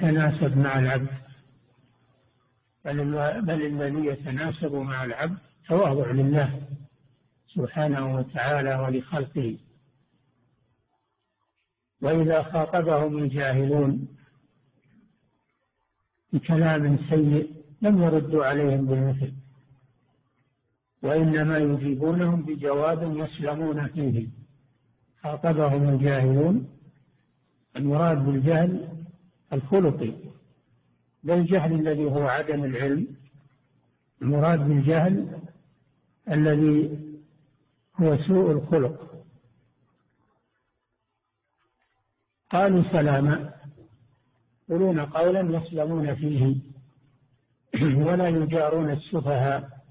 يتناسب مع العبد. بل, بل الذي يتناسب مع العبد تواضع لله سبحانه وتعالى ولخلقه. وإذا خاطبهم الجاهلون بكلام سيء لم يردوا عليهم بالمثل. وإنما يجيبونهم بجواب يسلمون فيه. خاطبهم الجاهلون المراد بالجهل الخلقي لا الجهل الذي هو عدم العلم المراد بالجهل الذي هو سوء الخلق. قالوا سلاما يقولون قولا يسلمون فيه ولا يجارون السفهاء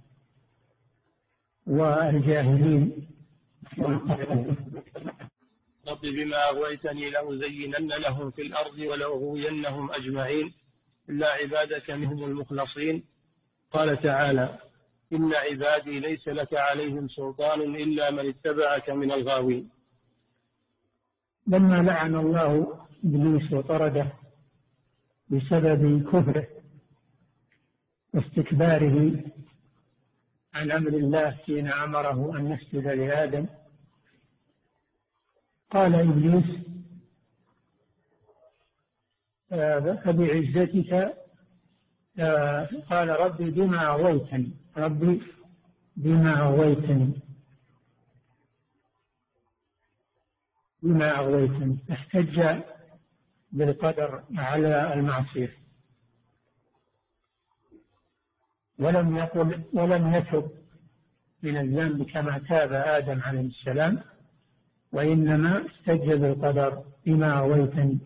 والجاهلين. رب بما أغويتني لأزينن لهم في الأرض ولأغوينهم أجمعين. إلا عبادك منهم المخلصين. قال تعالى إن عبادي ليس لك عليهم سلطان إلا من اتبعك من الغاوين. لما لعن الله إبليس وطرده بسبب كفره واستكباره عن أمر الله حين أمره أن يسجد لآدم قال إبليس فبعزتك قال ربي بما أغويتني ربي بما أغويتني. بما أغويتني. احتج بالقدر على المعصية. ولم يقل ولم يتب من الذنب كما تاب آدم عليه السلام. وإنما احتج بالقدر بما أغويتني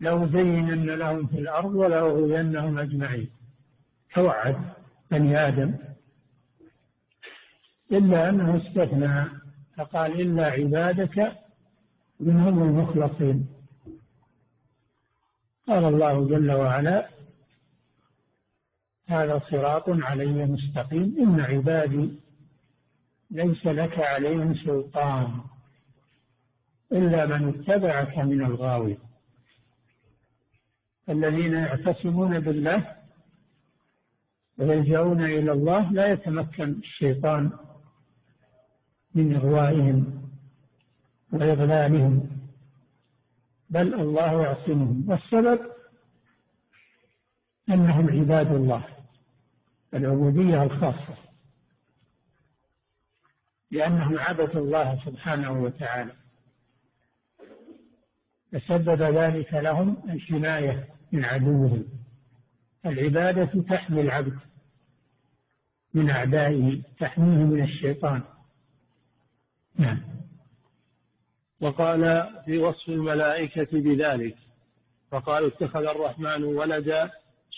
لأزينن لهم في الأرض ولأغوينهم أجمعين. توعد بني آدم. إلا أنه استثنى فقال إلا عبادك منهم المخلصين. قال الله جل وعلا هذا صراط علي مستقيم. إن عبادي ليس لك عليهم سلطان إلا من اتبعك من الغاوي. الذين يعتصمون بالله ويلجؤون إلى الله لا يتمكن الشيطان من إغوائهم وإضلالهم بل الله يعصمهم. والسبب أنهم عباد الله. العبودية الخاصة لأنهم عبدوا الله سبحانه وتعالى. فسبب ذلك لهم الحماية من عدوهم. العبادة تحمي العبد من أعدائه تحميه من الشيطان. نعم. وقال في وصف الملائكة بذلك فقالوا اتخذ الرحمن ولدا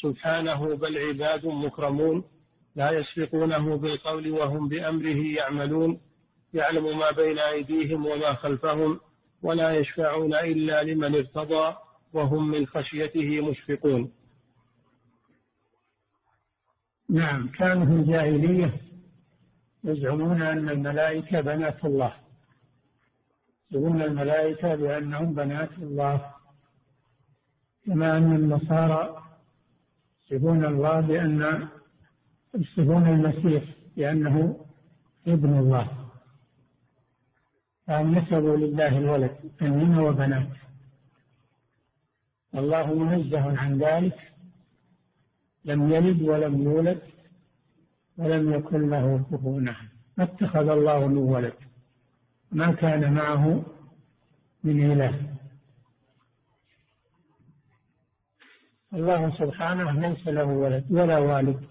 سبحانه بل عباد مكرمون لا يسبقونه بالقول وهم بأمره يعملون. يعلم ما بين أيديهم وما خلفهم ولا يشفعون إلا لمن ارتضى وهم من خشيته مشفقون. نعم كانوا في الجاهلية يزعمون أن الملائكة بنات الله. يقولون الملائكة بأنهم بنات الله كما أن النصارى يصفون الله بأن يصفون المسيح بأنه ابن الله. فهم نسبوا لله الولد بنين وبنات. الله منزه عن ذلك. لم يلد ولم يولد ولم يكن له كفوا أحد. ما اتخذ الله من ولد. ما كان معه من إله. الله سبحانه ليس له ولد ولا والد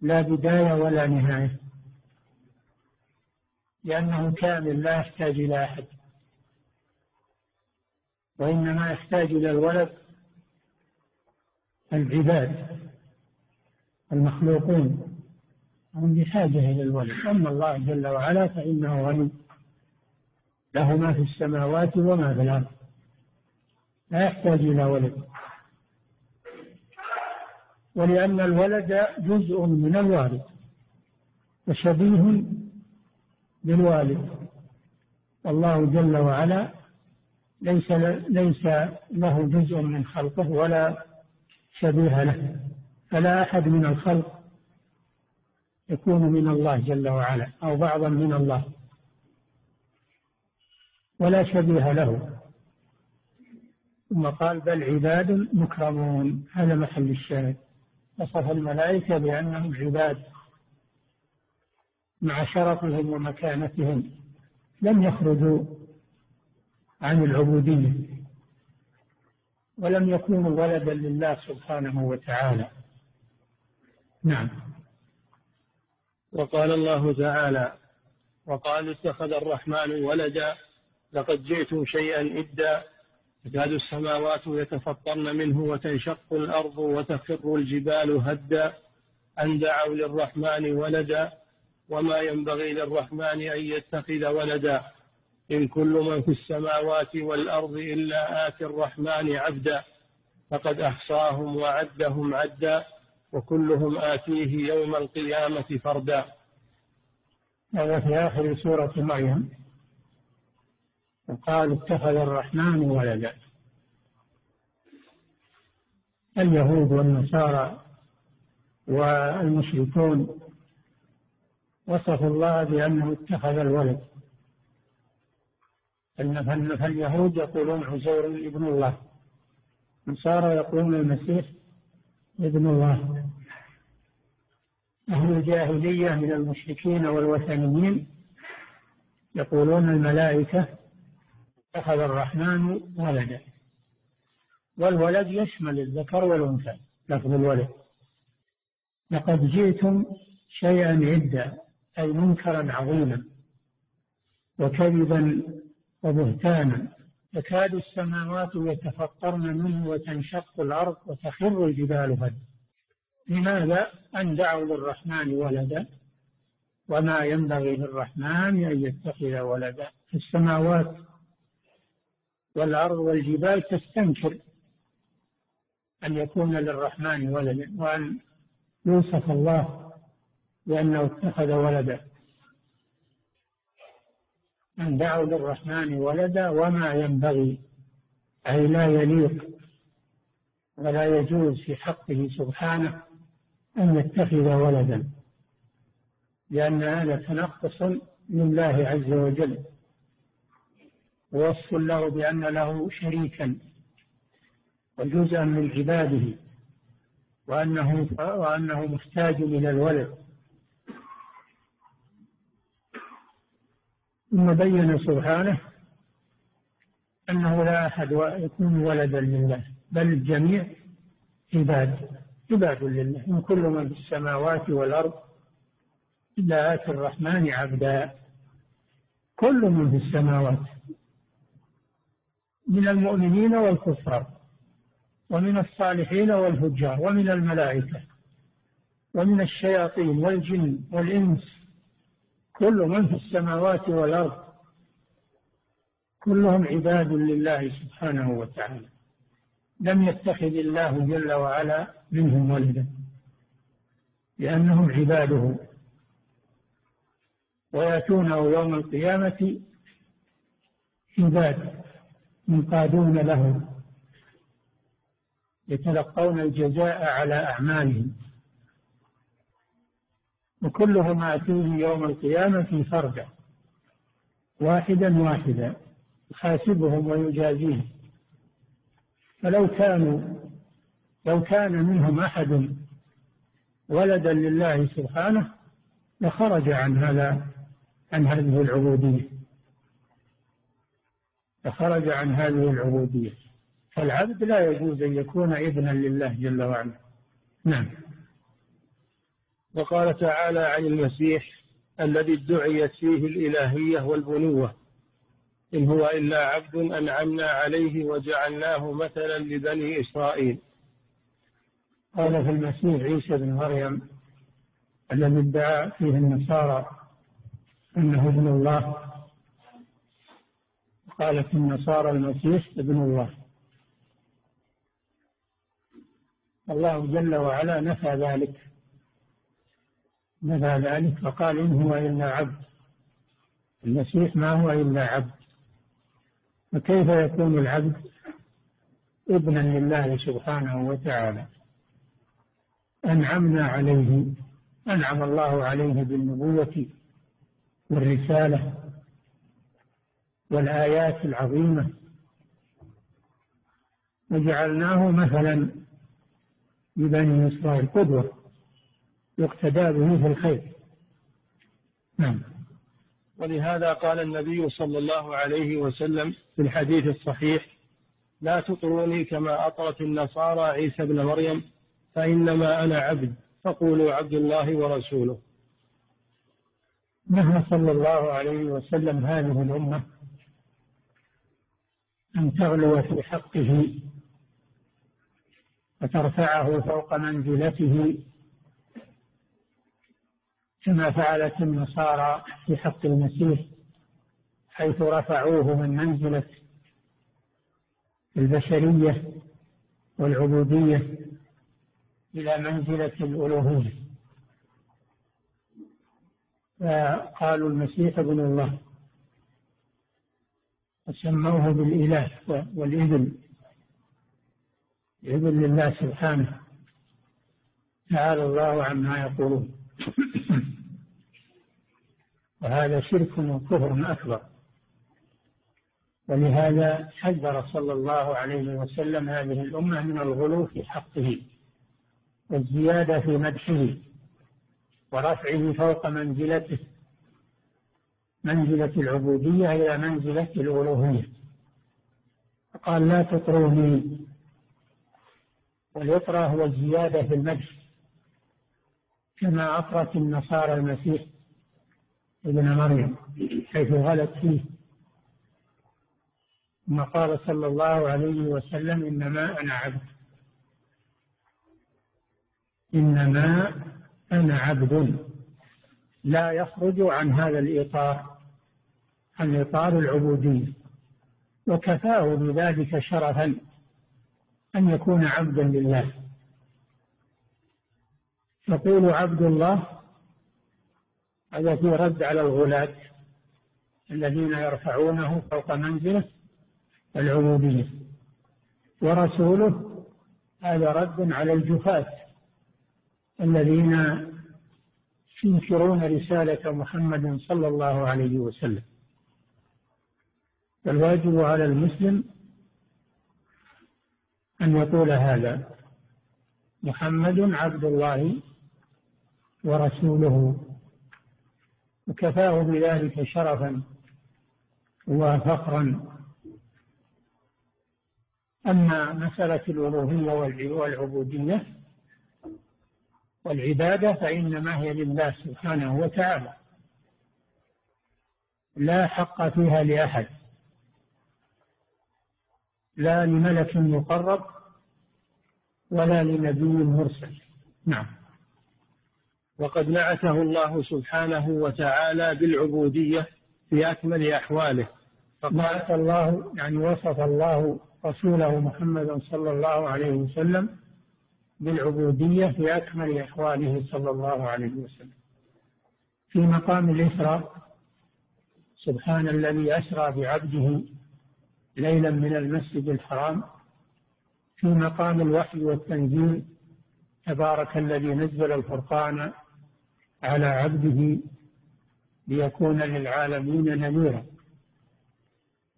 لا بداية ولا نهاية. لأنه كامل لا يحتاج إلى أحد. وإنما يحتاج إلى الولد العباد المخلوقون. هم بحاجة إلى الولد. أما الله جل وعلا فإنه غني. له ما في السماوات وما في الأرض. لا يحتاج إلى ولد. ولأن الولد جزء من الوالد وشبيه بالوالد. والله جل وعلا ليس ليس له جزء من خلقه ولا شبيه له. فلا أحد من الخلق يكون من الله جل وعلا أو بعضا من الله. ولا شبيه له. ثم قال بل عباد مكرمون. هذا محل الشاهد. وصف الملائكة بأنهم عباد مع شرفهم ومكانتهم. لم يخرجوا عن العبودية ولم يكونوا ولدا لله سبحانه وتعالى. نعم. وقال الله تعالى وقالوا اتخذ الرحمن ولدا لقد جئتم شيئا إدا تكاد السماوات يتفطرن منه وتنشق الأرض وتخر الجبال هدا أن دعوا للرحمن ولدا وما ينبغي للرحمن أن يتخذ ولدا إن كل من في السماوات والأرض إلا آتي الرحمن عبدا فقد أحصاهم وعدهم عدا وكلهم آتيه يوم القيامة فردا. هذا في آخر سورة مريم. وقال اتخذ الرحمن ولدا. اليهود والنصارى والمشركون وصفوا الله بأنه اتخذ الولد. فاليهود يقولون عزير ابن الله. النصارى يقولون المسيح ابن الله. أهل الجاهلية من المشركين والوثنيين يقولون الملائكة اتخذ الرحمن ولدا. والولد يشمل الذكر والأنثى لفظ الولد. لقد جئتم شيئا عدا أي منكرا عظيما وكذبا وبهتانا. تكاد السماوات يتفطرن منه وتنشق الأرض وتخر الجبال هدا لماذا أن دعوا للرحمن ولدا؟ وما ينبغي للرحمن أن يتخذ ولدا. في السماوات والأرض والجبال تستنكر أن يكون للرحمن ولدا وأن يوصف الله بأنه اتخذ ولدا. أن دعوا للرحمن ولدا وما ينبغي أي لا يليق ولا يجوز في حقه سبحانه أن يتخذ ولدا لأن هذا تنقص لله عز وجل. ووصف له بأن له شريكا وجزءا من عباده وأنه وأنه محتاج إلى الولد. ثم بين سبحانه أنه لا أحد يكون ولدا لله بل الجميع عباد عباد لله من كل من في السماوات والأرض إلا آتي الرحمن عبدا. كل من في السماوات. من المؤمنين والكفار ومن الصالحين والفجار ومن الملائكة ومن الشياطين والجن والإنس كل من في السماوات والأرض كلهم عباد لله سبحانه وتعالى. لم يتخذ الله جل وعلا منهم ولدا لأنهم عباده. ويأتونه يوم القيامة عباد. منقادون له يتلقون الجزاء على أعمالهم. وكلهم آتيه يوم القيامة فردا واحدا واحدا يحاسبهم ويجازيهم. فلو كانوا لو كان منهم أحد ولدا لله سبحانه لخرج عن هذا عن هذه العبودية. لخرج عن هذه العبودية. فالعبد لا يجوز أن يكون ابنا لله جل وعلا. نعم. وقال تعالى عن المسيح الذي ادعيت فيه الإلهية والبنوة إن هو إلا عبد أنعمنا عليه وجعلناه مثلا لبني إسرائيل. قال في المسيح عيسى بن مريم الذي ادعى فيه النصارى أنه ابن الله قالت النصارى المسيح ابن الله. الله جل وعلا نفى ذلك. نفى ذلك فقال إن هو إلا عبد. المسيح ما هو إلا عبد. فكيف يكون العبد ابنا لله سبحانه وتعالى؟ أنعمنا عليه. أنعم الله عليه بالنبوة والرسالة. والآيات العظيمة. وجعلناه مثلا لبني إسرائيل قدوة يقتدى به في الخير. نعم. ولهذا قال النبي صلى الله عليه وسلم في الحديث الصحيح لا تطروني كما أطرت النصارى عيسى ابن مريم فإنما أنا عبد فقولوا عبد الله ورسوله. نهى صلى الله عليه وسلم هذه الأمة أن تغلو في حقه وترفعه فوق منزلته كما فعلت النصارى في حق المسيح حيث رفعوه من منزلة البشرية والعبودية إلى منزلة الألوهية. فقالوا المسيح ابن الله. وسموه بالإله والإذن إذن لله سبحانه. تعالى الله عما يقولون. وهذا شرك وكفر أكبر. ولهذا حذر صلى الله عليه وسلم هذه الأمة من الغلو في حقه والزيادة في مدحه ورفعه فوق منزلته. منزلة العبودية إلى منزلة الألوهية. قال لا تطروني. والإطرة هو الزيادة في المدح كما أطرت النصارى المسيح ابن مريم حيث غلت فيه. ثم قال صلى الله عليه وسلم إنما أنا عبد. إنما أنا عبد. لا يخرج عن هذا الإطار. عن إطار العبودية وكفاه بذلك شرفا أن يكون عبدا لله. يقول عبد الله هذا في رد على الغلاة الذين يرفعونه فوق منزله العبودية. ورسوله هذا رد على الجفاة الذين ينكرون رسالة محمد صلى الله عليه وسلم. فالواجب على المسلم أن يقول هذا محمد عبد الله ورسوله. وكفاه بذلك شرفا وفخرا. أما مسألة الألوهية والعبودية والعبادة فإنما هي لله سبحانه وتعالى. لا حق فيها لأحد. لا لملك مقرب ولا لنبي مرسل. نعم. وقد نعته الله سبحانه وتعالى بالعبودية في أكمل أحواله. نعت الله يعني وصف الله رسوله محمد صلى الله عليه وسلم بالعبودية في أكمل أحواله صلى الله عليه وسلم. في مقام الإسراء سبحان الذي أسرى بعبده ليلا من المسجد الحرام في مقام الوحي والتنزيل تبارك الذي نزل الفرقان على عبده ليكون للعالمين نذيرا.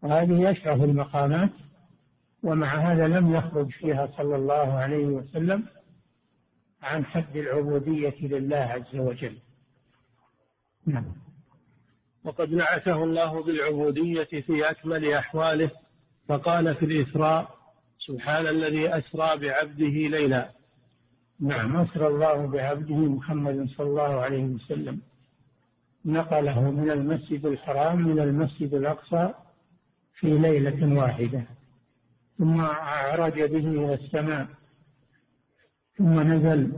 وهذه أشرف المقامات ومع هذا لم يخرج فيها صلى الله عليه وسلم عن حد العبودية لله عز وجل. نعم. وقد نعته الله بالعبودية في أكمل أحواله. فقال في الإسراء سبحان الذي أسرى بعبده ليلا. نعم أسرى الله بعبده محمد صلى الله عليه وسلم. نقله من المسجد الحرام إلى المسجد الأقصى في ليلة واحدة. ثم عرج به إلى السماء. ثم نزل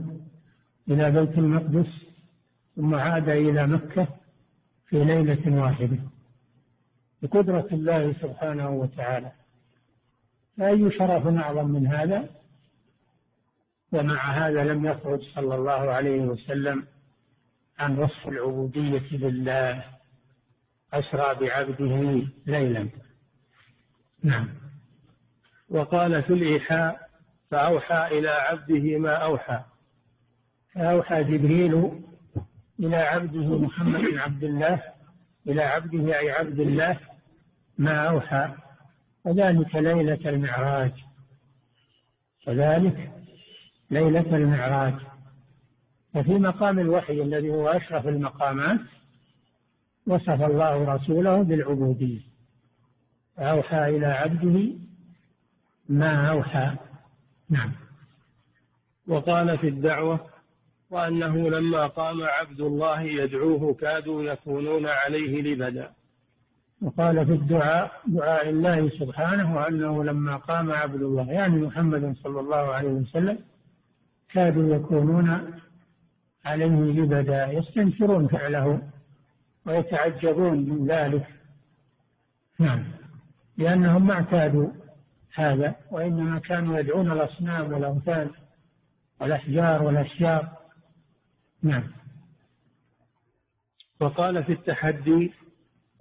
إلى بيت المقدس. ثم عاد إلى مكة في ليلة واحدة. بقدرة الله سبحانه وتعالى. فأي شرف أعظم من هذا؟ ومع هذا لم يخرج صلى الله عليه وسلم عن وصف العبودية لله أسرى بعبده ليلا. نعم. وقال في الإيحاء فأوحى إلى عبده ما أوحى. فأوحى جبريل إلى عبده محمد عبد الله إلى عبده أي عبد الله ما أوحى. وذلك ليلة المعراج. وذلك ليلة المعراج. ففي مقام الوحي الذي هو أشرف المقامات وصف الله رسوله بالعبودية. أوحى إلى عبده ما أوحى. نعم. وقال في الدعوة وأنه لما قام عبد الله يدعوه كادوا يكونون عليه لبدا. وقال في الدعاء دعاء الله سبحانه وأنه لما قام عبد الله يعني محمد صلى الله عليه وسلم كادوا يكونون عليه لبدا يستنكرون فعله ويتعجبون من ذلك. نعم. لأنهم ما اعتادوا هذا وإنما كانوا يدعون الأصنام والأوثان والأحجار والأشجار. نعم. وقال في التحدي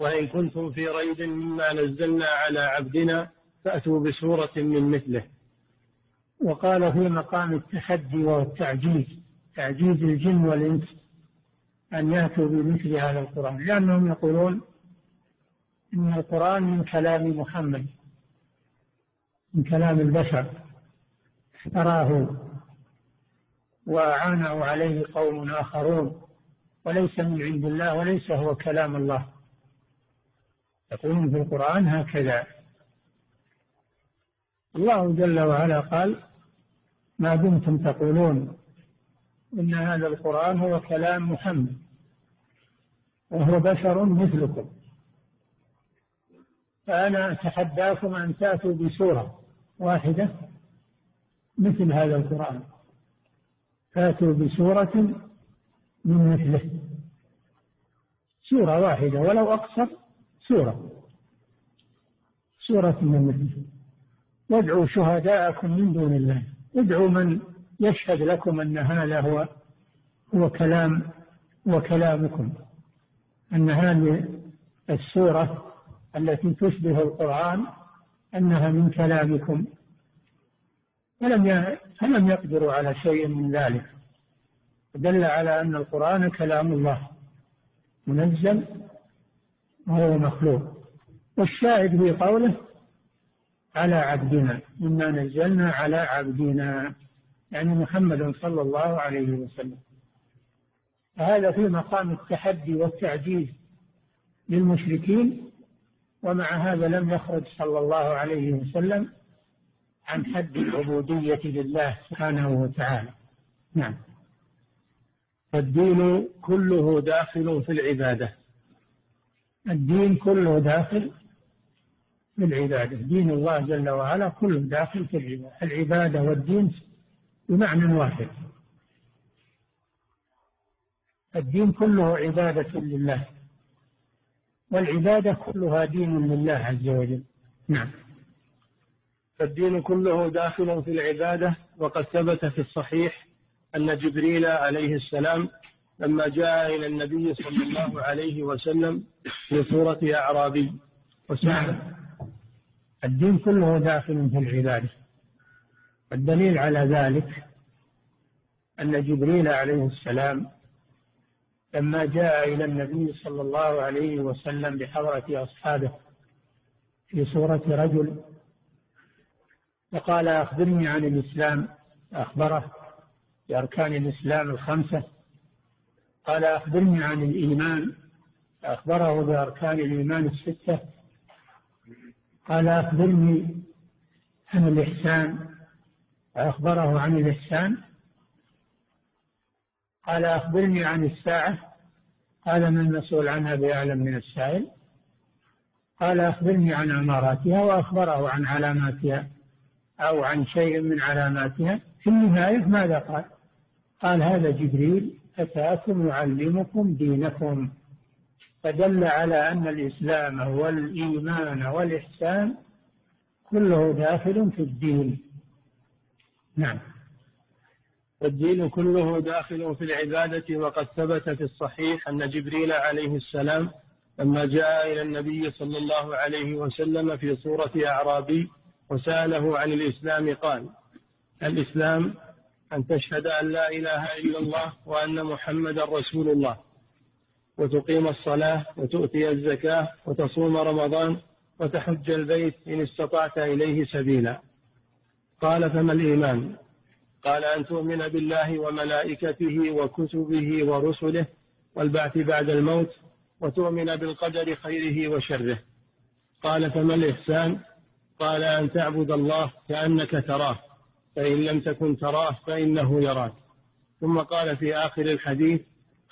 وإن كنتم في ريب مما نزلنا على عبدنا فأتوا بسورة من مثله. وقال في مقام التحدي والتعجيز تعجيز الجن والإنس أن يأتوا بمثل هذا القرآن لأنهم يقولون إن القرآن من كلام محمد من كلام البشر. افتراه وأعانه عليه قوم آخرون وليس من عند الله وليس هو كلام الله. يقولون في القرآن هكذا. الله جل وعلا قال ما دمتم تقولون إن هذا القرآن هو كلام محمد وهو بشر مثلكم. فأنا أتحداكم أن تأتوا بسورة واحدة مثل هذا القرآن. فأتوا بسورة من مثله. سورة واحدة ولو أقصر سورة. سورة مثله وادعوا شهداءكم من دون الله. ادعوا من يشهد لكم أن هذا هو هو كلام هو كلامكم. أن هذه السورة التي تشبه القرآن أنها من كلامكم. فلم فلم يقدروا على شيء من ذلك. دل على أن القرآن كلام الله. منزل وهو مخلوق. والشاهد في قوله على عبدنا إنا نزلنا على عبدنا يعني محمد صلى الله عليه وسلم. هذا في مقام التحدي والتعجيز للمشركين ومع هذا لم يخرج صلى الله عليه وسلم عن حد العبودية لله سبحانه وتعالى. نعم. فالدين كله داخل في العبادة. الدين كله داخل في العبادة. دين الله جل وعلا كله داخل في العبادة. العبادة والدين بمعنى واحد. الدين كله عبادة لله. والعبادة كلها دين لله عز وجل. نعم. فالدين كله داخل في العبادة وقد ثبت في الصحيح أن جبريل عليه السلام لما جاء إلى النبي صلى الله عليه وسلم في صورة أعرابي. نعم الدين كله داخل في العبادة. والدليل على ذلك أن جبريل عليه السلام لما جاء إلى النبي صلى الله عليه وسلم بحضرة أصحابه في صورة رجل فقال أخبرني عن الإسلام. أخبره بأركان الإسلام الخمسة. قال أخبرني عن الإيمان. أخبره بأركان الإيمان الستة. قال أخبرني عن الإحسان. أخبره عن الإحسان. قال أخبرني عن الساعة. قال من المسؤول عنها بأعلم من السائل. قال أخبرني عن أماراتها وأخبره عن علاماتها أو عن شيء من علاماتها. في النهاية ماذا قال؟ قال هذا جبريل أتاكم يعلمكم دينكم. فدل على أن الإسلام والإيمان والإحسان كله داخل في الدين. نعم. الدين كله داخل في العبادة وقد ثبت في الصحيح أن جبريل عليه السلام لما جاء إلى النبي صلى الله عليه وسلم في صورة أعرابي وسأله عن الإسلام قال الإسلام أن تشهد أن لا إله إلا الله وأن محمدا رسول الله. وتقيم الصلاة وتؤتي الزكاة وتصوم رمضان وتحج البيت إن استطعت إليه سبيلا. قال فما الإيمان؟ قال أن تؤمن بالله وملائكته وكتبه ورسله والبعث بعد الموت وتؤمن بالقدر خيره وشره. قال فما الإحسان؟ قال أن تعبد الله كأنك تراه. فإن لم تكن تراه فإنه يراك. ثم قال في آخر الحديث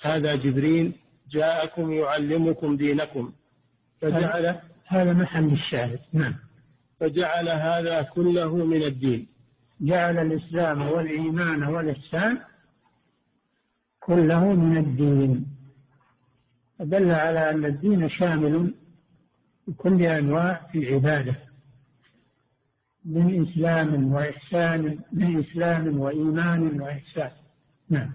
هذا جبريل جاءكم يعلمكم دينكم. فجعل هذا محل الشاهد. نعم. فجعل هذا كله من الدين. جعل الإسلام والإيمان والإحسان كله من الدين. دل على أن الدين شامل بكل أنواع العبادة من إسلام وإحسان من إسلام وإيمان وإحسان. نعم.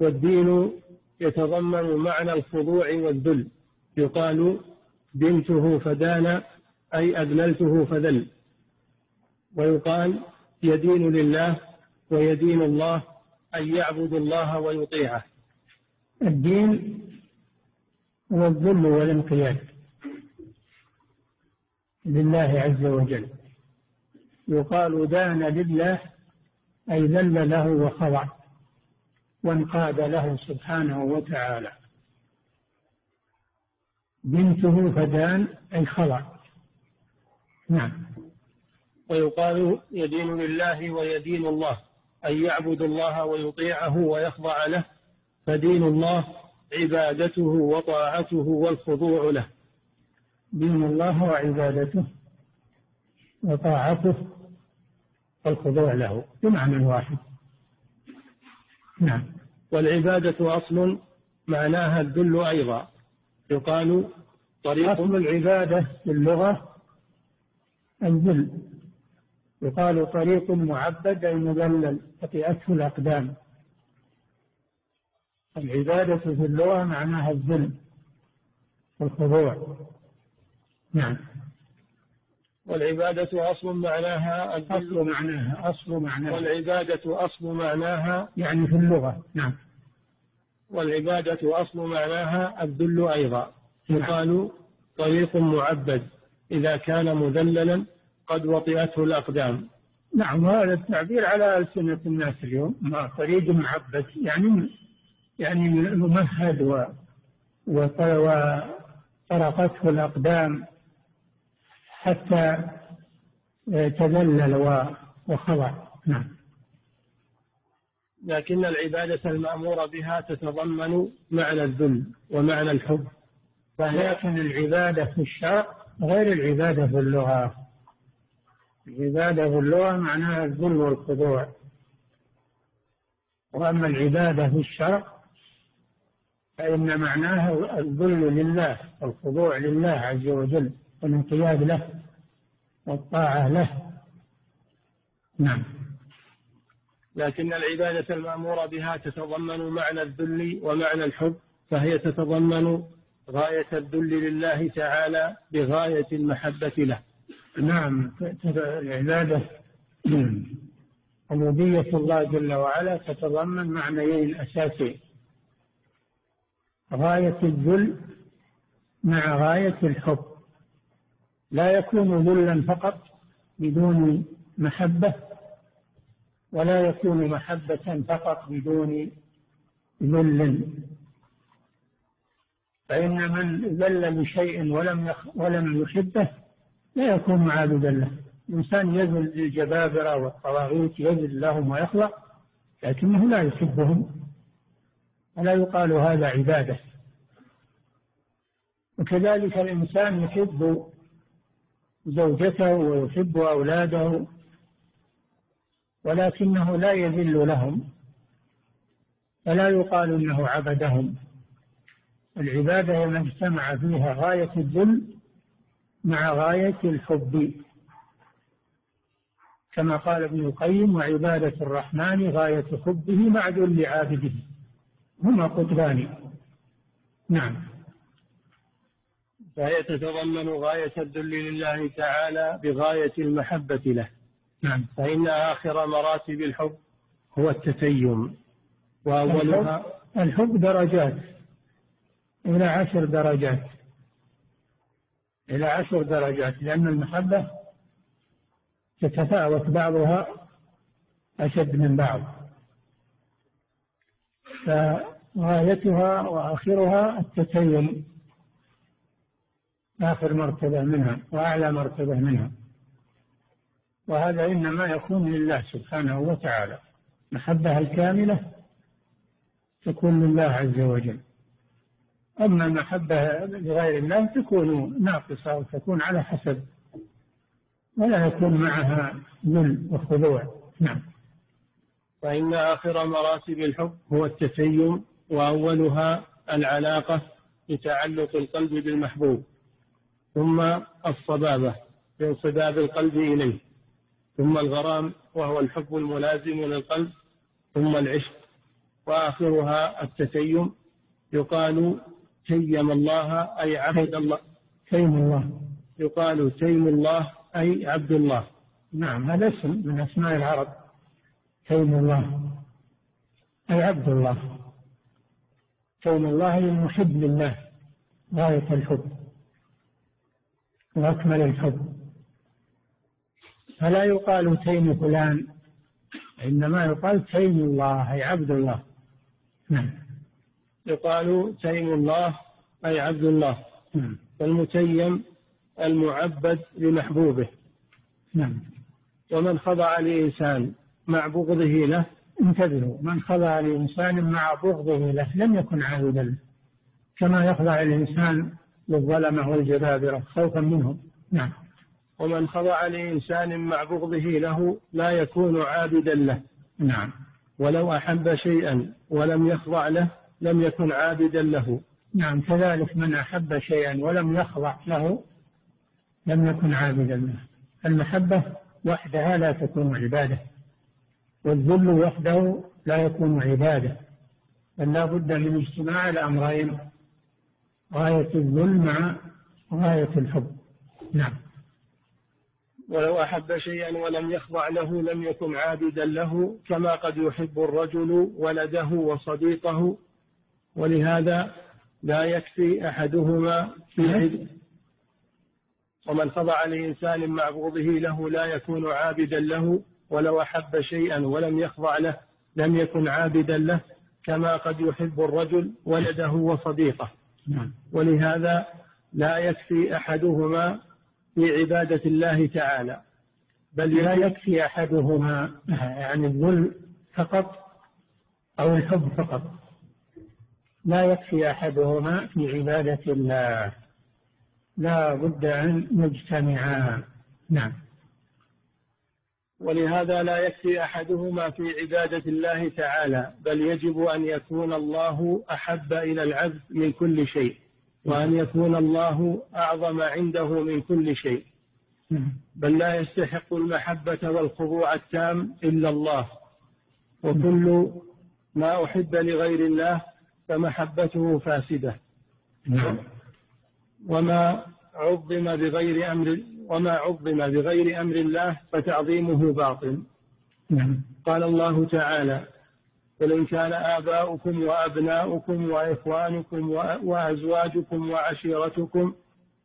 والدين يتضمن معنى الخضوع والذل. يقال دنته فدان أي أذللته فذل. ويقال يدين لله ويدين الله أن يعبد الله ويطيعه. الدين هو الذل والانقياد لله عز وجل. يقال دان لله أي ذل له وخضع وانقاد له سبحانه وتعالى. بنته فدان أي خضع. نعم. ويقال يدين لله ويدين الله أن يعبد الله ويطيعه ويخضع له فدين الله عبادته وطاعته والخضوع له. دين الله وعبادته. وطاعته والخضوع له بمعنى واحد. نعم. والعبادة أصل معناها الذل أيضا. يقال طريق أصل العبادة في اللغة الذل. يقال طريق معبد أي مذلل تطيئته الأقدام. العبادة في اللغة معناها الذل والخضوع. نعم. والعبادة أصل معناها أصل معناها أصل معناها. والعبادة أصل معناها يعني في اللغة نعم. والعبادة أصل معناها الذل أيضا. نعم. يقال طريق معبد. إذا كان مذللا قد وطئته الأقدام. نعم هذا التعبير على ألسنة الناس اليوم. ما طريق معبد يعني يعني ممهد و وطرقته الأقدام. حتى تذلل وخضع. نعم. لكن العبادة المأمور بها تتضمن معنى الذل ومعنى الحب. ولكن العبادة في الشرع غير العبادة في اللغة. العبادة في اللغة معناها الذل والخضوع. وأما العبادة في الشرع فإن معناها الذل لله والخضوع لله عز وجل والانقياد له. والطاعة له. نعم. لكن العبادة المأمورة بها تتضمن معنى الذل ومعنى الحب فهي تتضمن غاية الذل لله تعالى بغاية المحبة له. نعم. العبادة عبودية الله جل وعلا تتضمن معنيين أساسيين. غاية الذل مع غاية الحب. لا يكون ذلا فقط بدون محبة ولا يكون محبة فقط بدون ذل. فإن من ذل لشيء ولم ولم يحبه لا يكون معابدا له الإنسان يذل للجبابرة والطواغيت يذل لهم ويخضع لكنه لا يحبهم ولا يقال هذا عبادة. وكذلك الإنسان يحب زوجته ويحب أولاده ولكنه لا يذل لهم فلا يقال إنه عبدهم. العبادة من اجتمع فيها غاية الذل مع غاية الحب. كما قال ابن القيم وعبادة الرحمن غاية حبه مع ذل عابده. هما قطبان. نعم. فهي تتضمن غاية الذل لله تعالى بغاية المحبة له. نعم. فإن آخر مراتب الحب هو التتيم وأولها الحب درجات. إلى عشر درجات. إلى عشر درجات لأن المحبة تتفاوت بعضها أشد من بعض. فغايتها وآخرها التتيم آخر مرتبة منها وأعلى مرتبة منها. وهذا إنما يكون لله سبحانه وتعالى. محبة الكاملة تكون لله عز وجل. أما المحبة لغير الله تكون ناقصة وتكون على حسب. ولا يكون معها ذل وخضوع. نعم. فإن آخر مراتب الحب هو التتيم وأولها العلاقة بتعلق القلب بالمحبوب. ثم الصبابة بانصباب القلب إليه. ثم الغرام وهو الحب الملازم للقلب. ثم العشق. وآخرها التتيم يقال تيم الله أي عبد الله. تيم الله. يقال تيم الله أي عبد الله. نعم هذا اسم من أسماء العرب. تيم الله. أي عبد الله. تيم الله أي المحب لله. غاية الحب. وأكمل الحب فلا يقال تيم فلان إنما يقال تيم الله أي عبد الله. نعم. يقال تيم الله أي عبد الله. نعم. والمتيم المعبد لمحبوبه. نعم. ومن خضع لإنسان مع بغضه له. انتبهوا من خضع لإنسان مع بغضه له لم يكن عابدا. كما يخضع الإنسان للظلمة والجبابرة خوفا منهم. نعم. ومن خضع لإنسان مع بغضه له لا يكون عابدا له. نعم. ولو أحب شيئا ولم يخضع له لم يكن عابدا له. نعم كذلك من أحب شيئا ولم يخضع له لم يكن عابدا له. المحبة وحدها لا تكون عبادة والذل وحده لا يكون عبادة. بل لا بد من اجتماع الأمرين غاية الذل مع غاية الحب. نعم. ولو أحب شيئا ولم يخضع له لم يكن عابدا له كما قد يحب الرجل ولده وصديقه. ولهذا لا يكفي أحدهما في عد ومن خضع لإنسان مع بغضه له لا يكون عابدا له. ولو أحب شيئا ولم يخضع له لم يكن عابدا له كما قد يحب الرجل ولده وصديقه. ولهذا لا يكفي أحدهما في عبادة الله تعالى بل لا يكفي أحدهما يعني الذل فقط أو الحب فقط. لا يكفي أحدهما في عبادة الله. لا بد أن يجتمعا نعم. ولهذا لا يكفي أحدهما في عبادة الله تعالى بل يجب أن يكون الله أحب إلى العبد من كل شيء وأن يكون الله أعظم عنده من كل شيء بل لا يستحق المحبة والخضوع التام إلا الله وكل ما أحب لغير الله فمحبته فاسدة نعم. وما عظم بغير أمر وما عظم بغير أمر الله فتعظيمه باطل نعم. قال الله تعالى قل إن كان آباؤكم وأبناؤكم وإخوانكم وأزواجكم وعشيرتكم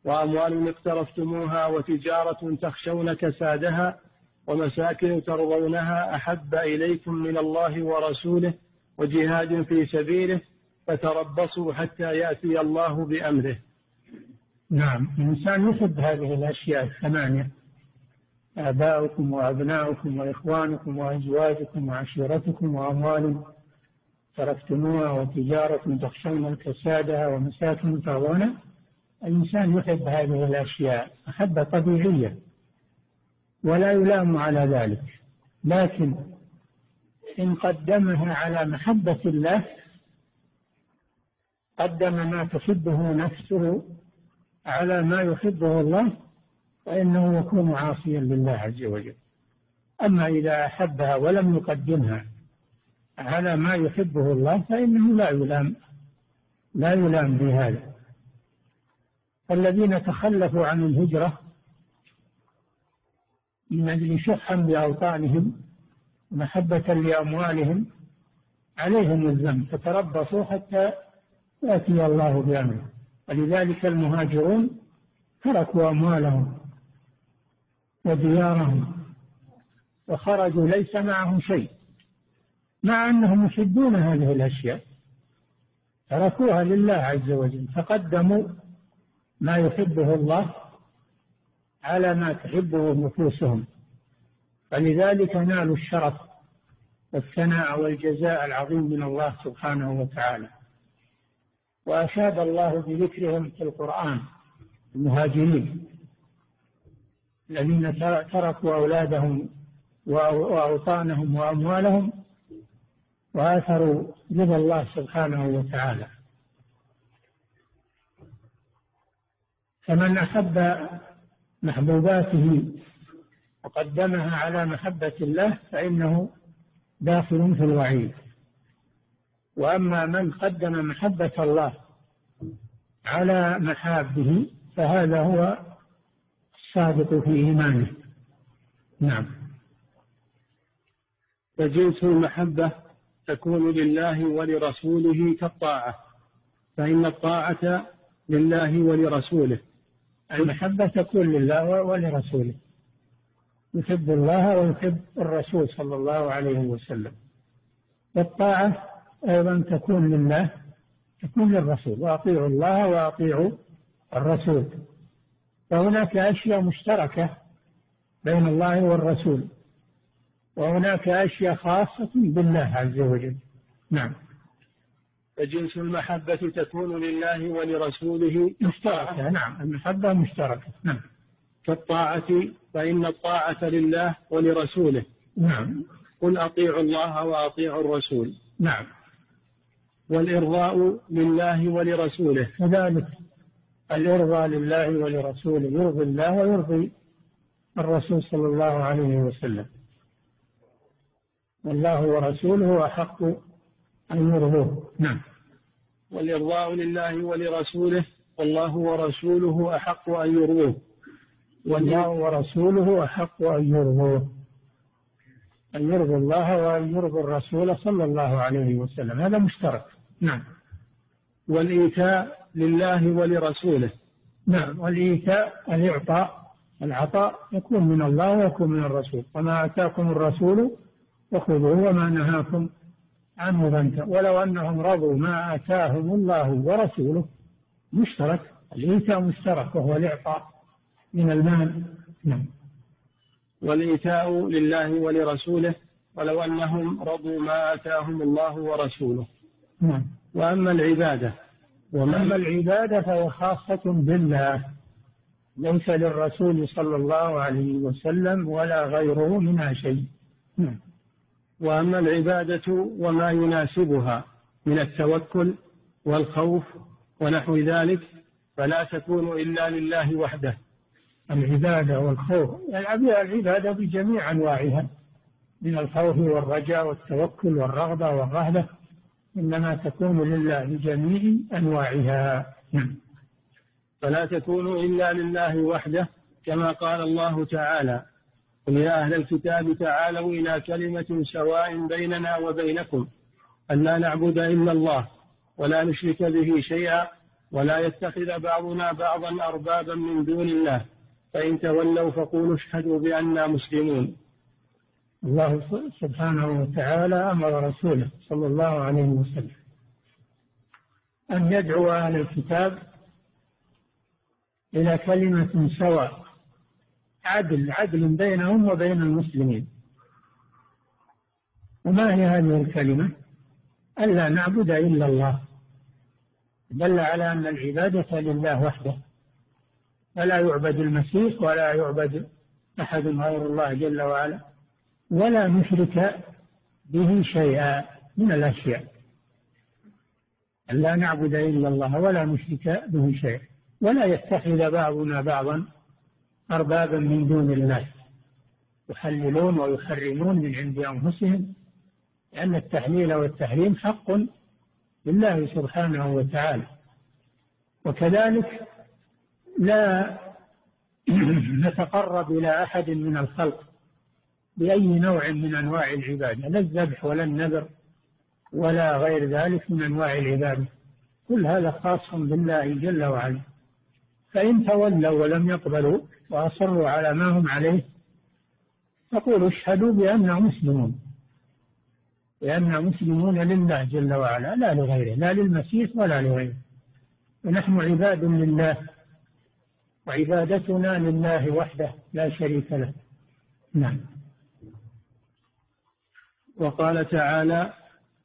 وأموال اقترفتموها وتجارة تخشون كسادها ومساكن ترضونها أحب إليكم من الله ورسوله وجهاد في سبيله فتربصوا حتى يأتي الله بأمره نعم الإنسان يحب هذه الأشياء الثمانية آباؤكم وأبناؤكم وإخوانكم وأزواجكم وعشيرتكم وأموال تركتموها وتجارة تخشون كسادها ومساكن ترضونها الإنسان يحب هذه الأشياء محبة طبيعية ولا يلام على ذلك. لكن إن قدمها على محبة الله قدم ما تحبه نفسه على ما يحبه الله فإنه يكون عاصيا لله عز وجل. أما إذا أحبها ولم يقدمها على ما يحبه الله فإنه لا يلام لا يلام بهذا. والذين تخلفوا عن الهجرة من أجل شحا بأوطانهم ومحبة لأموالهم عليهم الذنب فتربصوا حتى يأتي الله بأمره. ولذلك المهاجرون تركوا أموالهم وديارهم وخرجوا ليس معهم شيء مع أنهم يحبون هذه الأشياء تركوها لله عز وجل فقدموا ما يحبه الله على ما تحبه نفوسهم. فلذلك نالوا الشرف والثناء والجزاء العظيم من الله سبحانه وتعالى. وأشاد الله بذكرهم في القرآن المهاجرين الذين تركوا أولادهم وأوطانهم وأموالهم وآثروا رضا الله سبحانه وتعالى. فمن أحب محبوباته وقدمها على محبة الله فإنه داخل في الوعيد. وأما من قدم محبة الله على محابه فهذا هو الصادق في إيمانه. نعم. فجنس المحبة تكون لله ولرسوله كالطاعة فإن الطاعة لله ولرسوله. المحبة تكون لله ولرسوله. يحب الله ويحب الرسول صلى الله عليه وسلم. والطاعة أيضا تكون لله تكون للرسول وأطيعوا الله وأطيعوا الرسول. فهناك أشياء مشتركة بين الله والرسول وهناك أشياء خاصة بالله عز وجل. نعم. فجنس المحبة تكون لله ولرسوله مشتركة. نعم المحبة مشتركة نعم. كالطاعة فإن الطاعة لله ولرسوله. نعم. قل أطيعوا الله وأطيعوا الرسول. نعم. والإرضاء لله ولرسوله. كذلك. الإرضاء لله ولرسوله. يرضي الله ويرضي الرسول صلى الله عليه وسلم. والله ورسوله أحق أن يرضوه. نعم. والإرضاء لله ولرسوله. والله ورسوله أحق أن يرضوه. والله ورسوله أحق أن يرضوه. أن يرضوا الله وأن يرضوا الرسول صلى الله عليه وسلم. هذا مشترك. نعم. والإيتاء لله ولرسوله. نعم. والإيتاء الإعطاء. العطاء يكون من الله ويكون من الرسول. وما آتاكم الرسول فخذوه وما نهاكم عنه فانتهوا. ولو أنهم رضوا ما آتاهم الله ورسوله مشترك. الإيتاء مشترك وهو الإعطاء من المال. نعم. والإيتاء لله ولرسوله ولو أنهم رضوا ما آتاهم الله ورسوله. نعم. وأما العبادة وأما العبادة فهي خاصة بالله. ليس للرسول صلى الله عليه وسلم ولا غيره منها شيء. نعم. وأما العبادة وما يناسبها من التوكل والخوف ونحو ذلك فلا تكون إلا لله وحده. العبادة والخوف. العبادة بجميع أنواعها من الخوف والرجاء والتوكل والرغبة والرهبة إنما تكون لله بجميع أنواعها. نعم. فلا تكون إلا لله وحده كما قال الله تعالى قل يا أهل الكتاب تعالوا إلى كلمة سواء بيننا وبينكم أن لا نعبد إلا الله ولا نشرك به شيئا ولا يتخذ بعضنا بعضا أربابا من دون الله فإن تولوا فقولوا اشهدوا بأننا مسلمون. الله سبحانه وتعالى أمر رسوله صلى الله عليه وسلم أن يدعو أهل الكتاب إلى كلمة سواء عدل عدل بينهم وبين المسلمين. وما هي هذه الكلمة؟ ألا نعبد إلا الله. دل على أن العبادة لله وحده. فلا يعبد المسيح ولا يعبد أحد غير الله جل وعلا ولا نشرك به شيئا من الأشياء. لا نعبد إلا الله ولا نشرك به شيئا. ولا يتخذ بعضنا بعضا أربابا من دون الله يحللون ويحرمون من عند أنفسهم لأن التحليل والتحريم حق لله سبحانه وتعالى. وكذلك لا نتقرب إلى أحد من الخلق بأي نوع من أنواع العبادة. لا الذبح ولا النذر ولا غير ذلك من أنواع العبادة. كل هذا خاص بالله جل وعلا. فإن تولوا ولم يقبلوا وأصروا على ما هم عليه فقولوا اشهدوا بأننا مسلمون. بأننا مسلمون لله جل وعلا. لا لغيره. لا للمسيح ولا لغيره. ونحن عباد لله. وعبادتنا لله وحده لا شريك له. نعم. وقال تعالى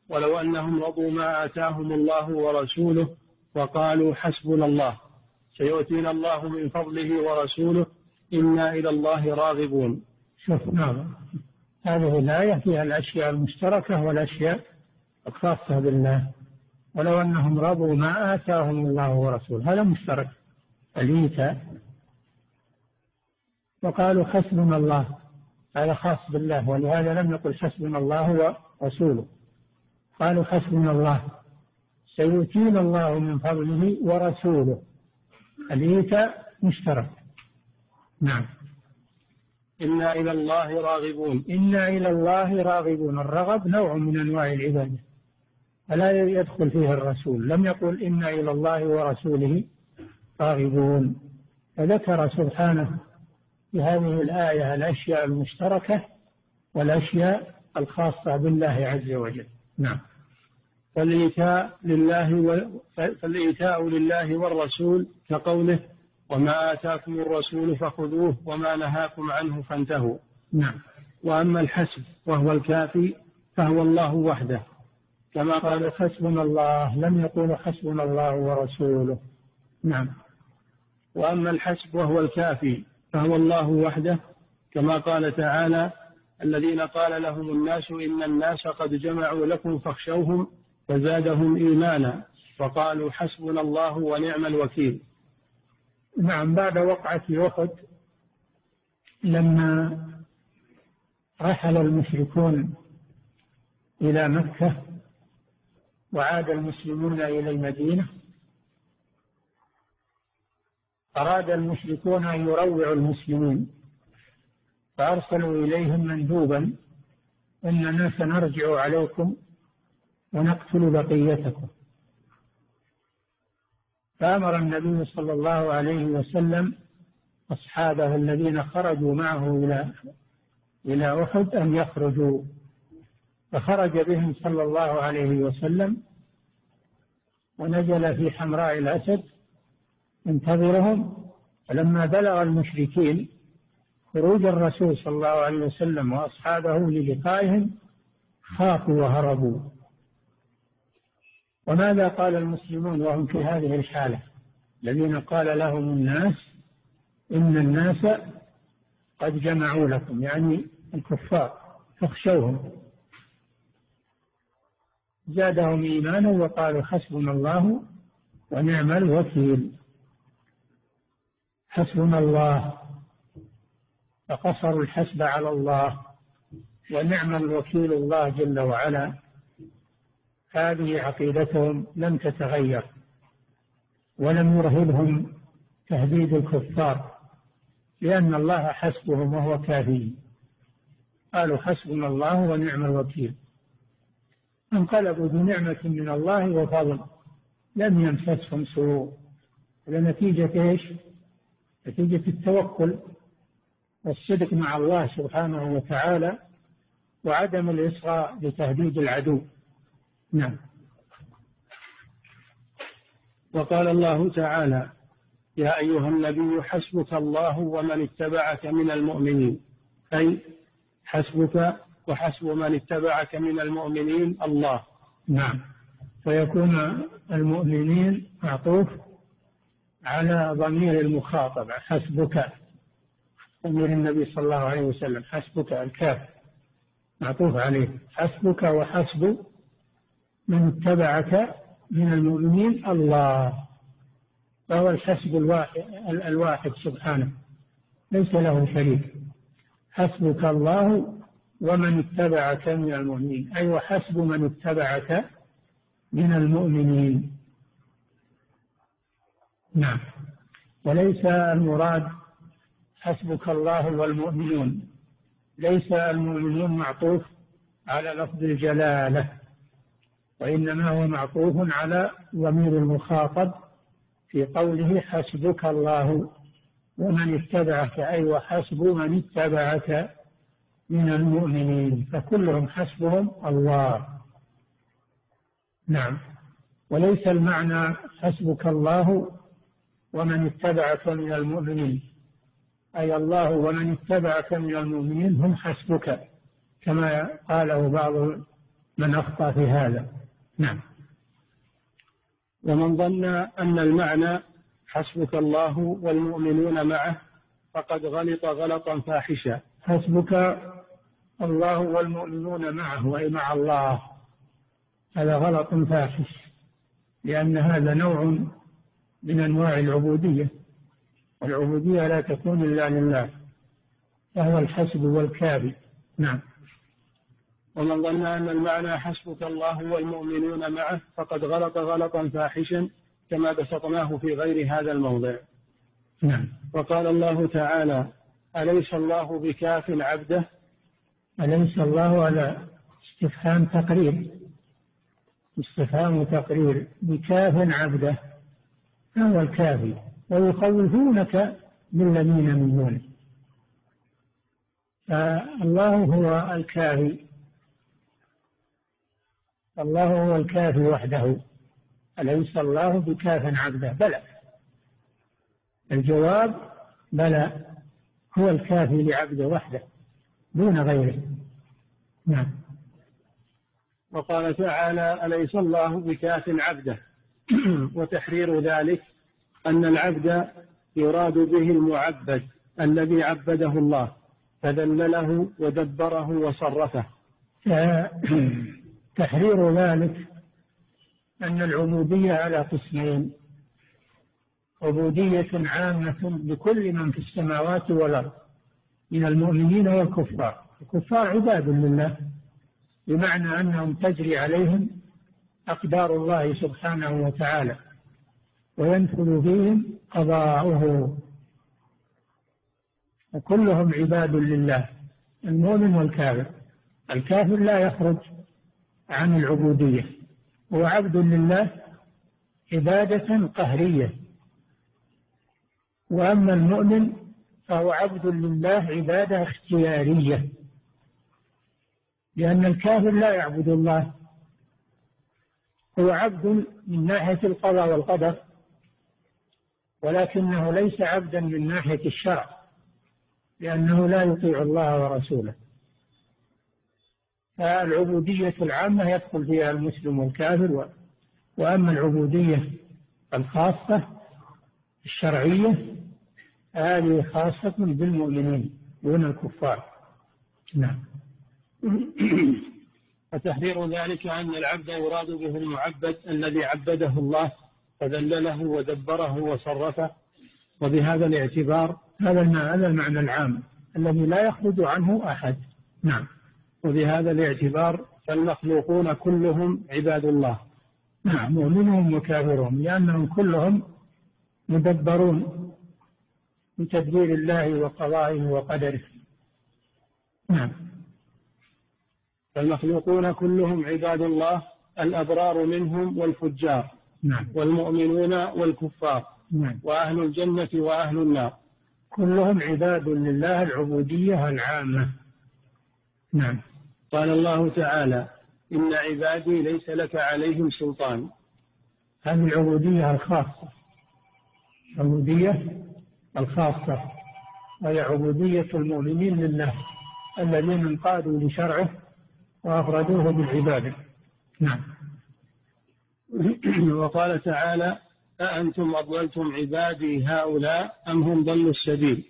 ولو أنهم رضوا ما آتاهم الله ورسوله وقالوا حسبنا الله. سيؤتينا الله من فضله ورسوله. إنا إلى الله راغبون. شوف نعم. هذه الآية فيها الأشياء المشتركة والأشياء الخاصة بالله. ولو أنهم رضوا ما آتاهم الله ورسوله. هذا مشترك. الإيتاء وقالوا حسبنا الله. هذا خاص بالله ولهذا لم يقل حسبنا الله ورسوله قالوا حسبنا الله. سيؤتينا الله من فضله ورسوله. الإيتاء مشترك؟ نعم. إنا إلى الله راغبون. إنا إلى الله راغبون. الرغب نوع من أنواع العبادة. فلا يدخل فيه الرسول. لم يقل إنا إلى الله ورسوله. راغبون فذكر سبحانه في هذه الآية الأشياء المشتركة والأشياء الخاصة بالله عز وجل. نعم. فالإيتاء لله و... فالإيتاء لله والرسول كقوله وما آتاكم الرسول فخذوه وما نهاكم عنه فانتهوا. نعم. وأما الحسب وهو الكافي فهو الله وحده. كما قال حسبنا الله لم يقولوا حسبنا الله ورسوله. نعم. وأما الحسب وهو الكافي فهو الله وحده كما قال تعالى الذين قال لهم الناس إن الناس قد جمعوا لكم فاخشوهم فزادهم إيمانا وقالوا حسبنا الله ونعم الوكيل. نعم بعد وقعة أحد لما رحل المشركون إلى مكة وعاد المسلمون إلى المدينة أراد المشركون أن يروعوا المسلمين. فأرسلوا إليهم مندوبا إننا سنرجع عليكم ونقتل بقيتكم. فأمر النبي صلى الله عليه وسلم أصحابه الذين خرجوا معه إلى إلى أحد أن يخرجوا. فخرج بهم صلى الله عليه وسلم ونزل في حمراء الأسد ينتظرهم فلما بلغ المشركين خروج الرسول صلى الله عليه وسلم وأصحابه للقائهم خافوا وهربوا. وماذا قال المسلمون وهم في هذه الحالة؟ الذين قال لهم الناس إن الناس قد جمعوا لكم يعني الكفار فاخشوهم. زادهم إيمانا وقالوا حسبنا الله ونعم الوكيل. حسبنا الله فقصروا الحسب على الله ونعم الوكيل الله جل وعلا. هذه عقيدتهم لم تتغير ولم يرهبهم تهديد الكفار لأن الله حسبهم وهو كافي. قالوا حسبنا الله ونعم الوكيل. انقلبوا بنعمة من الله وفضل لم يمسسهم سوء. لنتيجة إيش؟ نتيجة التوكل والصدق مع الله سبحانه وتعالى وعدم الإصغاء لتهديد العدو. نعم. وقال الله تعالى يا أيها النبي حسبك الله ومن اتبعك من المؤمنين. أي حسبك وحسب من اتبعك من المؤمنين الله. نعم. فيكون المؤمنين معطوف على ضمير المخاطب حسبك. ضمير النبي صلى الله عليه وسلم حسبك الكاف. معطوف عليه. حسبك وحسب من اتبعك من المؤمنين الله. فهو الحسب الواحد الواحد سبحانه. ليس له شريك. حسبك الله ومن اتبعك من المؤمنين. أي وحسب من اتبعك من المؤمنين. نعم. وليس المراد حسبك الله والمؤمنون. ليس المؤمنون معطوف على لفظ الجلالة وإنما هو معطوف على ضمير المخاطب في قوله حسبك الله ومن اتبعك أي وحسب من اتبعك من المؤمنين فكلهم حسبهم الله. نعم. وليس المعنى حسبك الله ومن اتبعك من المؤمنين. أي الله ومن اتبعك من المؤمنين هم حسبك كما قاله بعض من أخطأ في هذا. نعم. ومن ظن أن المعنى حسبك الله والمؤمنون معه فقد غلط غلطا فاحشا. حسبك الله والمؤمنون معه أي مع الله. هذا غلط فاحش لأن هذا نوع من أنواع العبودية. والعبودية لا تكون إلا لله فهو الحسب والكافي نعم. ومن ظن أن المعنى حسبك الله والمؤمنون معه فقد غلط غلطا فاحشا كما بسطناه في غير هذا الموضع. نعم. وقال الله تعالى أليس الله بكاف عبده؟ أليس الله على استفهام تقرير؟ استفهام تقرير. بكاف عبده. فهو الكافي ويخوفونك بالذين من دونه. فالله هو الكافي. الله هو الكافي وحده. أليس الله بكاف عبده؟ بلى. الجواب بلى. هو الكافي لعبده وحده دون غيره. نعم. وقال تعالى أليس الله بكاف عبده؟ وتحرير ذلك أن العبد يراد به المعبد الذي عبده الله فذلله ودبره وصرفه. تحرير ذلك أن العبودية على قسمين عبودية عامة لكل من في السماوات والأرض من المؤمنين والكفار. الكفار عباد لله بمعنى أنهم تجري عليهم أقدار الله سبحانه وتعالى وينفذ فيهم قضاؤه. وكلهم عباد لله المؤمن والكافر. الكافر لا يخرج عن العبودية. هو عبد لله عبادة قهرية. وأما المؤمن فهو عبد لله عبادة اختيارية. لأن الكافر لا يعبد الله. هو عبد من ناحية القضاء والقدر ولكنه ليس عبدا من ناحية الشرع لأنه لا يطيع الله ورسوله. فالعبودية العامة يدخل فيها المسلم والكافر وأما العبودية الخاصة الشرعية هذه خاصة بالمؤمنين دون الكفار. نعم. فتحذير ذلك أن العبد يراد به المعبد الذي عبده الله فذلله ودبره وصرفه. وبهذا الاعتبار هذا هذا المعنى العام الذي لا يخرج عنه أحد. نعم. وبهذا الاعتبار فالمخلوقون كلهم عباد الله. نعم. مؤمنهم وكافرهم لأنهم كلهم مدبرون بتدبير الله وقضائه وقدره. نعم. فالمخلوقون كلهم عباد الله الأبرار منهم والفجار نعم. والمؤمنون والكفار نعم. وأهل الجنة وأهل النار. كلهم عباد لله العبودية العامة. نعم. قال الله تعالى إن عبادي ليس لك عليهم سلطان. هذه العبودية الخاصة. العبودية الخاصة. وهي عبودية المؤمنين لله. الذين انقادوا لشرعه وأفردوه بالعبادة نعم. وقال تعالى أأنتم أضللتم عبادي هؤلاء أم هم ضلوا السبيل؟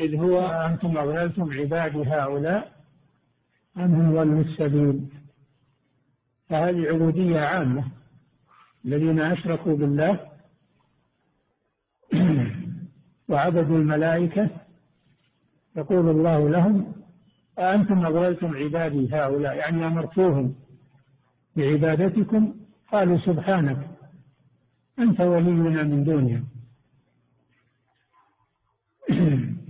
إذ هو أأنتم أضللتم عبادي هؤلاء أم هم ضلوا السبيل؟ فهذه عبودية عامة. الذين أشركوا بالله وعبدوا الملائكة يقول الله لهم أأنتم أضللتم عبادي هؤلاء؟ يعني أمرتوهم بعبادتكم؟ قالوا سبحانك أنت ولينا من دونهم.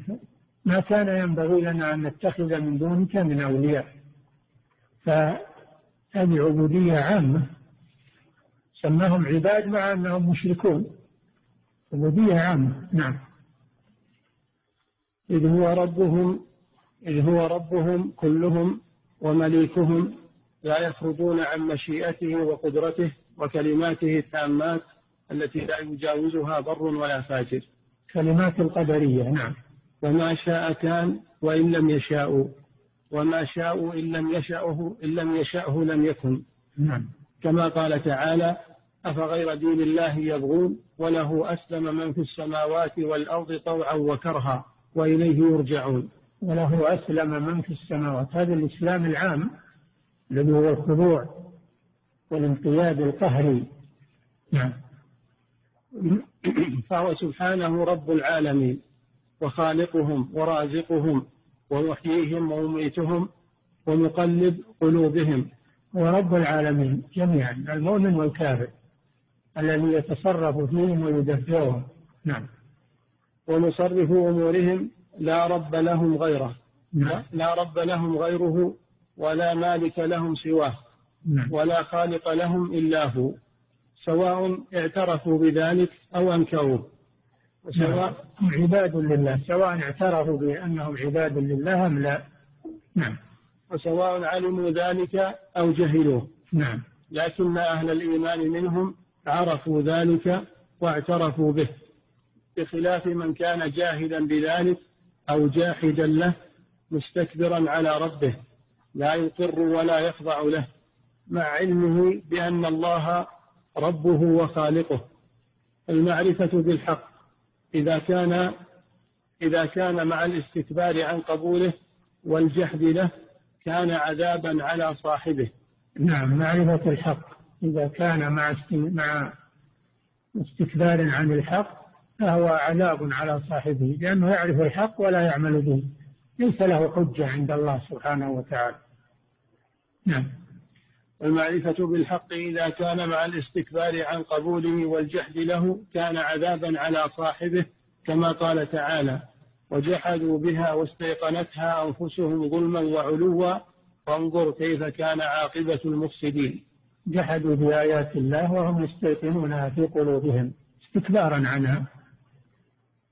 ما كان ينبغي لنا أن نتخذ من دونك من أولياء. فهذه عبودية عامة. سماهم عباد مع أنهم مشركون. عبودية عامة نعم. إذ هو ربهم إذ هو ربهم كلهم ومليكهم لا يخرجون عن مشيئته وقدرته وكلماته التامات التي لا يجاوزها بر ولا فاجر. كلمات القدرية نعم. وما شاء كان وإن لم يشاءوا وما شاءوا إن لم يشأه إن لم يشأه لم يكن. نعم. كما قال تعالى أفغير دين الله يبغون وله أسلم من في السماوات والأرض طوعا وكرها وإليه يرجعون. وله أسلم من في السماوات. هذا الإسلام العام الذي هو الخضوع والانقياد القهري. نعم. فهو سبحانه رب العالمين وخالقهم ورازقهم ومحييهم ومميتهم ومقلب قلوبهم. هو رب العالمين جميعا المؤمن والكافر الذي يتصرف فيهم ويدبرهم. نعم. ومصرف أمورهم لا رب لهم غيره. نعم. لا رب لهم غيره ولا مالك لهم سواه. نعم. ولا خالق لهم إلا هو. سواء اعترفوا بذلك أو أنكروه. وسواء نعم. عباد لله. سواء اعترفوا بأنهم عباد لله أم لا. نعم. وسواء علموا ذلك أو جهلوه. نعم. لكن أهل الإيمان منهم عرفوا ذلك واعترفوا به. بخلاف من كان جاهلا بذلك أو جاحدا له مستكبرا على ربه لا يقر ولا يخضع له مع علمه بأن الله ربه وخالقه. المعرفة بالحق إذا كان إذا كان مع الاستكبار عن قبوله والجحد له كان عذابا على صاحبه. نعم معرفة الحق. إذا كان مع مع استكبار عن الحق فهو عذاب على صاحبه لأنه يعرف الحق ولا يعمل به. ليس له حجة عند الله سبحانه وتعالى. نعم. والمعرفة بالحق إذا كان مع الاستكبار عن قبوله والجحد له كان عذابا على صاحبه كما قال تعالى وجحدوا بها واستيقنتها أنفسهم ظلما وعلوا فانظر كيف كان عاقبة المفسدين. جحدوا بآيات الله وهم يستيقنونها في قلوبهم استكبارا عنها.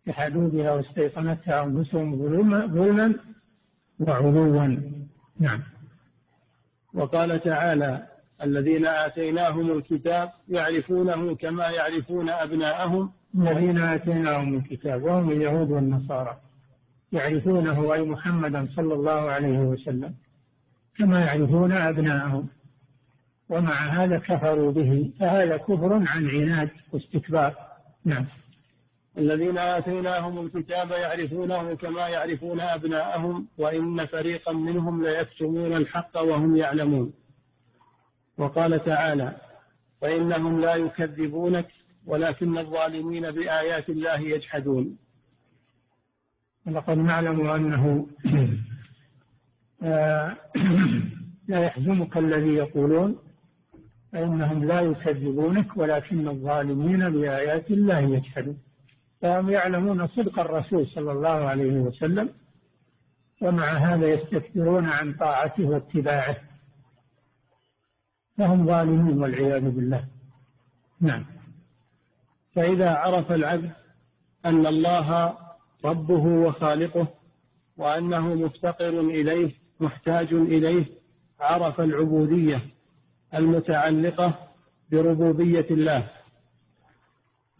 جحدوا بها واستيقنتها أنفسهم ظلما وعلوا. نعم. وقال تعالى الذين آتيناهم الكتاب يعرفونه كما يعرفون أبناءهم. الذين آتيناهم الكتاب وهم اليهود والنصارى. يعرفونه أي محمدا صلى الله عليه وسلم كما يعرفون أبناءهم. ومع هذا كفروا به فهذا كفر عن عناد واستكبار. نعم. الذين آتيناهم الكتاب يعرفونه كما يعرفون أبناءهم وإن فريقا منهم ليكتمون الحق وهم يعلمون. وقال تعالى فإنهم لا يكذبونك ولكن الظالمين بآيات الله يجحدون. ولقد نعلم أنه آه، لا يحزنك الذي يقولون فإنهم لا يكذبونك ولكن الظالمين بآيات الله يجحدون. فهم يعلمون صدق الرسول صلى الله عليه وسلم ومع هذا يستكبرون عن طاعته واتباعه. فهم ظالمون والعياذ بالله. نعم. فإذا عرف العبد أن الله ربه وخالقه وأنه مفتقر إليه محتاج إليه عرف العبودية المتعلقة بربوبية الله.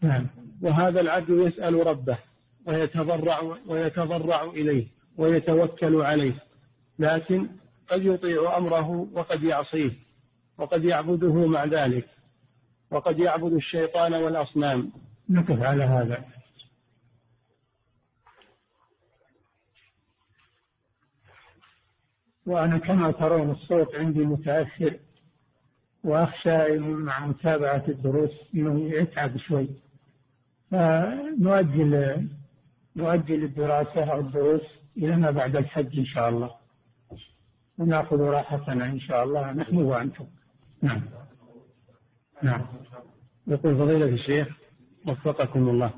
نعم. وهذا العبد يسأل ربه ويتضرع ويتضرع إليه ويتوكل عليه لكن قد يطيع أمره وقد يعصيه وقد يعبده مع ذلك وقد يعبد الشيطان والأصنام. نقف على هذا. وأنا كما ترون الصوت عندي متأثر وأخشى مع متابعة الدروس أنه يتعب شوي. فنؤجل نؤجل الدراسة أو الدروس إلى ما بعد الحج إن شاء الله. ونأخذ راحتنا إن شاء الله نحن وأنتم. نعم. نعم. يقول فضيلة الشيخ وفقكم الله.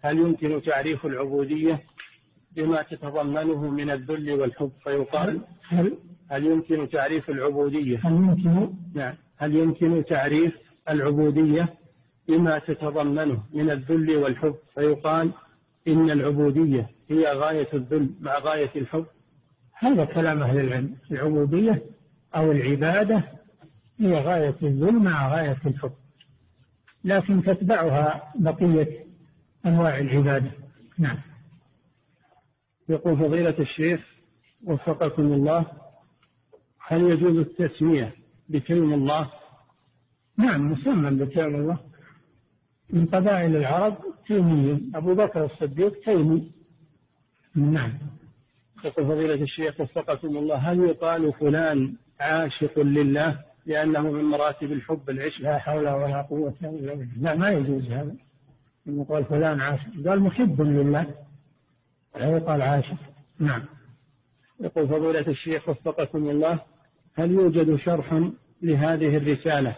هل يمكن تعريف العبودية بما تتضمنه من الذل والحب؟ فيقال هل هل؟ يمكن تعريف العبودية؟ هل يمكن؟ نعم. هل يمكن تعريف العبودية بما تتضمنه من الذل والحب فيقال إن العبودية هي غاية الذل مع غاية الحب. هذا كلام أهل العلم. العبودية أو العبادة هي غاية الذل مع غاية الحب. لكن تتبعها بقية أنواع العبادة. نعم. يقول فضيلة الشيخ وفقكم الله هل يجوز التسمية بكلم الله؟ نعم مسمى بكلم الله. من قبائل العرب تيمي أبو بكر الصديق تيمي. نعم. يقول فضيلة الشيخ وفقكم الله هل يقال فلان عاشق لله لأنه من مراتب الحب العشق؟ لا حول ولا قوة إلا بالله. لا ما يجوز هذا. يقال فلان عاشق. قال محب لله. لا يقال عاشق. نعم. يقول فضيلة الشيخ وفقكم الله هل يوجد شرح لهذه الرسالة؟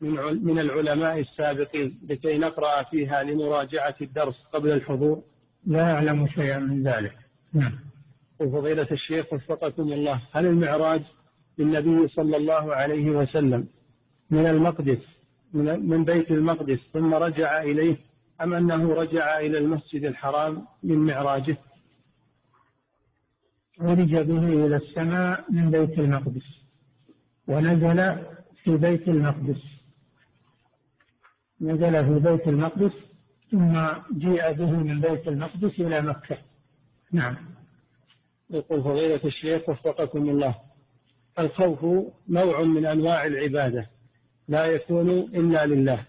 من من العلماء السابقين لكي نقرأ فيها لمراجعة الدرس قبل الحضور؟ لا أعلم شيئا من ذلك. نعم. وفضيلة الشيخ وفقكم الله هل المعراج للنبي صلى الله عليه وسلم من المقدس من بيت المقدس ثم رجع إليه أم أنه رجع إلى المسجد الحرام من معراجه؟ عرج به إلى السماء من بيت المقدس ونزل في بيت المقدس. نزل في بيت المقدس ثم جيء به من بيت المقدس إلى مكة. نعم. يقول فضيلة الشيخ وفقكم الله الخوف نوع من أنواع العبادة لا يكون إلا لله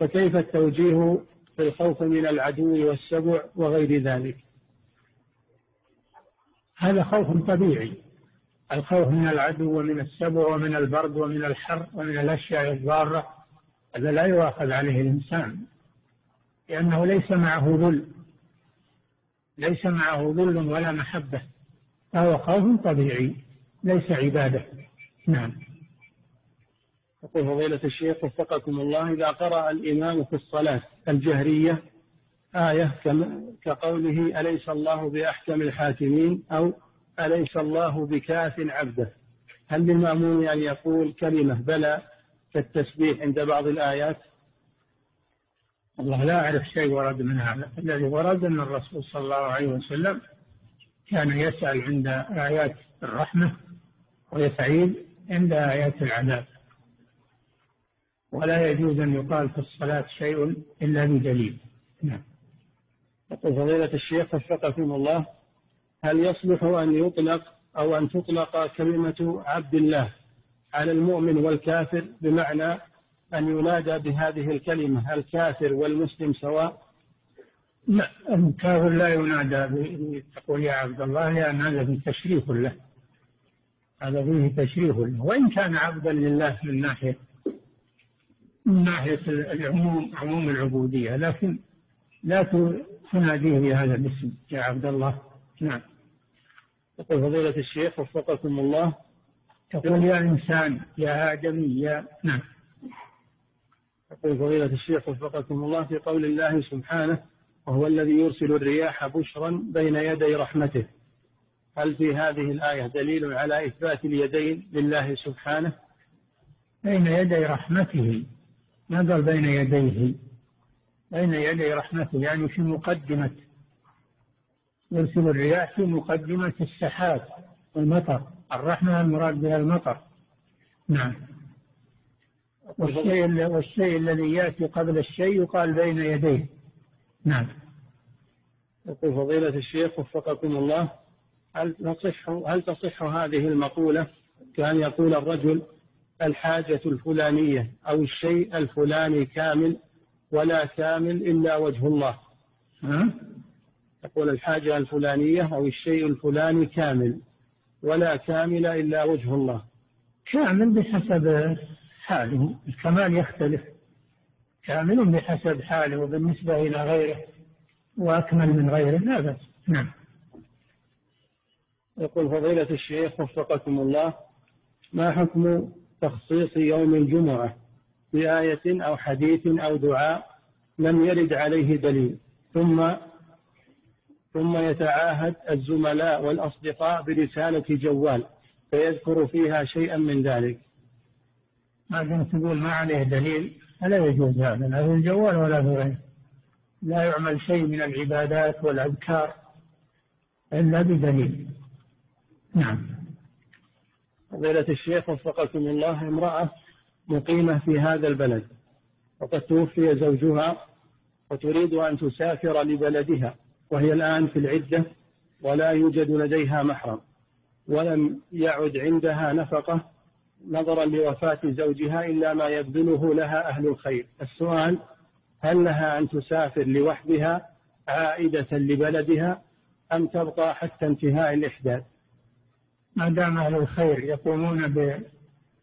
فكيف التوجيه في الخوف من العدو والسبع وغير ذلك؟ هذا خوف طبيعي. الخوف من العدو ومن السبع ومن البرد ومن الحر ومن الأشياء الضارة هذا لا يؤاخذ عليه الإنسان لأنه ليس معه ذل ليس معه ذل ولا محبة فهو خوف طبيعي ليس عبادة. نعم. يقول فضيلة الشيخ وفقكم الله إذا قرأ الإمام في الصلاة الجهرية آية كقوله أليس الله بأحكم الحاكمين أو أليس الله بكاف عبده؟ هل للمأمون أن يقول كلمة بلى كالتسبيح عند بعض الآيات. الله لا أعرف شيء ورد من هذا. الذي ورد أن الرسول صلى الله عليه وسلم كان يسأل عند آيات الرحمة ويسعيد عند آيات العذاب. ولا يجوز أن يقال في الصلاة شيء إلا بدليل. نعم. يقول فضيلة الشيخ وفقكم الله هل يصلح أن يطلق أو أن تطلق كلمة عبد الله؟ على المؤمن والكافر بمعنى أن ينادى بهذه الكلمة الكافر والمسلم سواء. لا الكافر لا ينادى تقول يا عبد الله لأن هذا فيه تشريف له. هذا فيه تشريف له. وإن كان عبدا لله من ناحية من ناحية العموم عموم العبودية لكن لا تناديه بهذا الاسم يا عبد الله. نعم. يقول فضيلة الشيخ وفقكم الله تقول يا إنسان يا آدمي يا نعم. يقول فضيلة الشيخ وفقكم الله في قول الله سبحانه وهو الذي يرسل الرياح بشرا بين يدي رحمته. هل في هذه الآية دليل على إثبات اليدين لله سبحانه؟ بين يدي رحمته. قال بين يديه؟ بين يدي رحمته يعني في مقدمة. يرسل الرياح في مقدمة السحاب والمطر. الرحمة المراد بها المطر. نعم. والشيء, والشيء الذي يأتي قبل الشيء يقال بين يديه. نعم. يقول فضيلة الشيخ وفقكم الله هل تصح هل تصح هذه المقولة كأن يقول الرجل الحاجة الفلانية أو الشيء الفلاني كامل ولا كامل إلا وجه الله؟ ها؟ يقول الحاجة الفلانية أو الشيء الفلاني كامل. ولا كامل إلا وجه الله. كامل بحسب حاله. الكمال يختلف. كامل بحسب حاله وبالنسبة إلى غيره وأكمل من غيره لا بأس. نعم. يقول فضيلة الشيخ وفقكم الله ما حكم تخصيص يوم الجمعة بآية أو حديث أو دعاء لم يرد عليه دليل ثم ثم يتعاهد الزملاء والأصدقاء برسالة جوال فيذكر فيها شيئا من ذلك. ما دمت تقول ما عليه دليل فلا يجوز هذا لا في الجوال ولا في غيره. لا يعمل شيء من العبادات والأذكار إلا بدليل. نعم. فضيلة الشيخ وفقكم الله امرأة مقيمة في هذا البلد وقد توفي زوجها وتريد أن تسافر لبلدها. وهي الآن في العدة ولا يوجد لديها محرم ولم يعد عندها نفقة نظرا لوفاة زوجها إلا ما يبذله لها أهل الخير. السؤال هل لها أن تسافر لوحدها عائدة لبلدها أم تبقى حتى انتهاء الإحداث؟ ما دام أهل الخير يقومون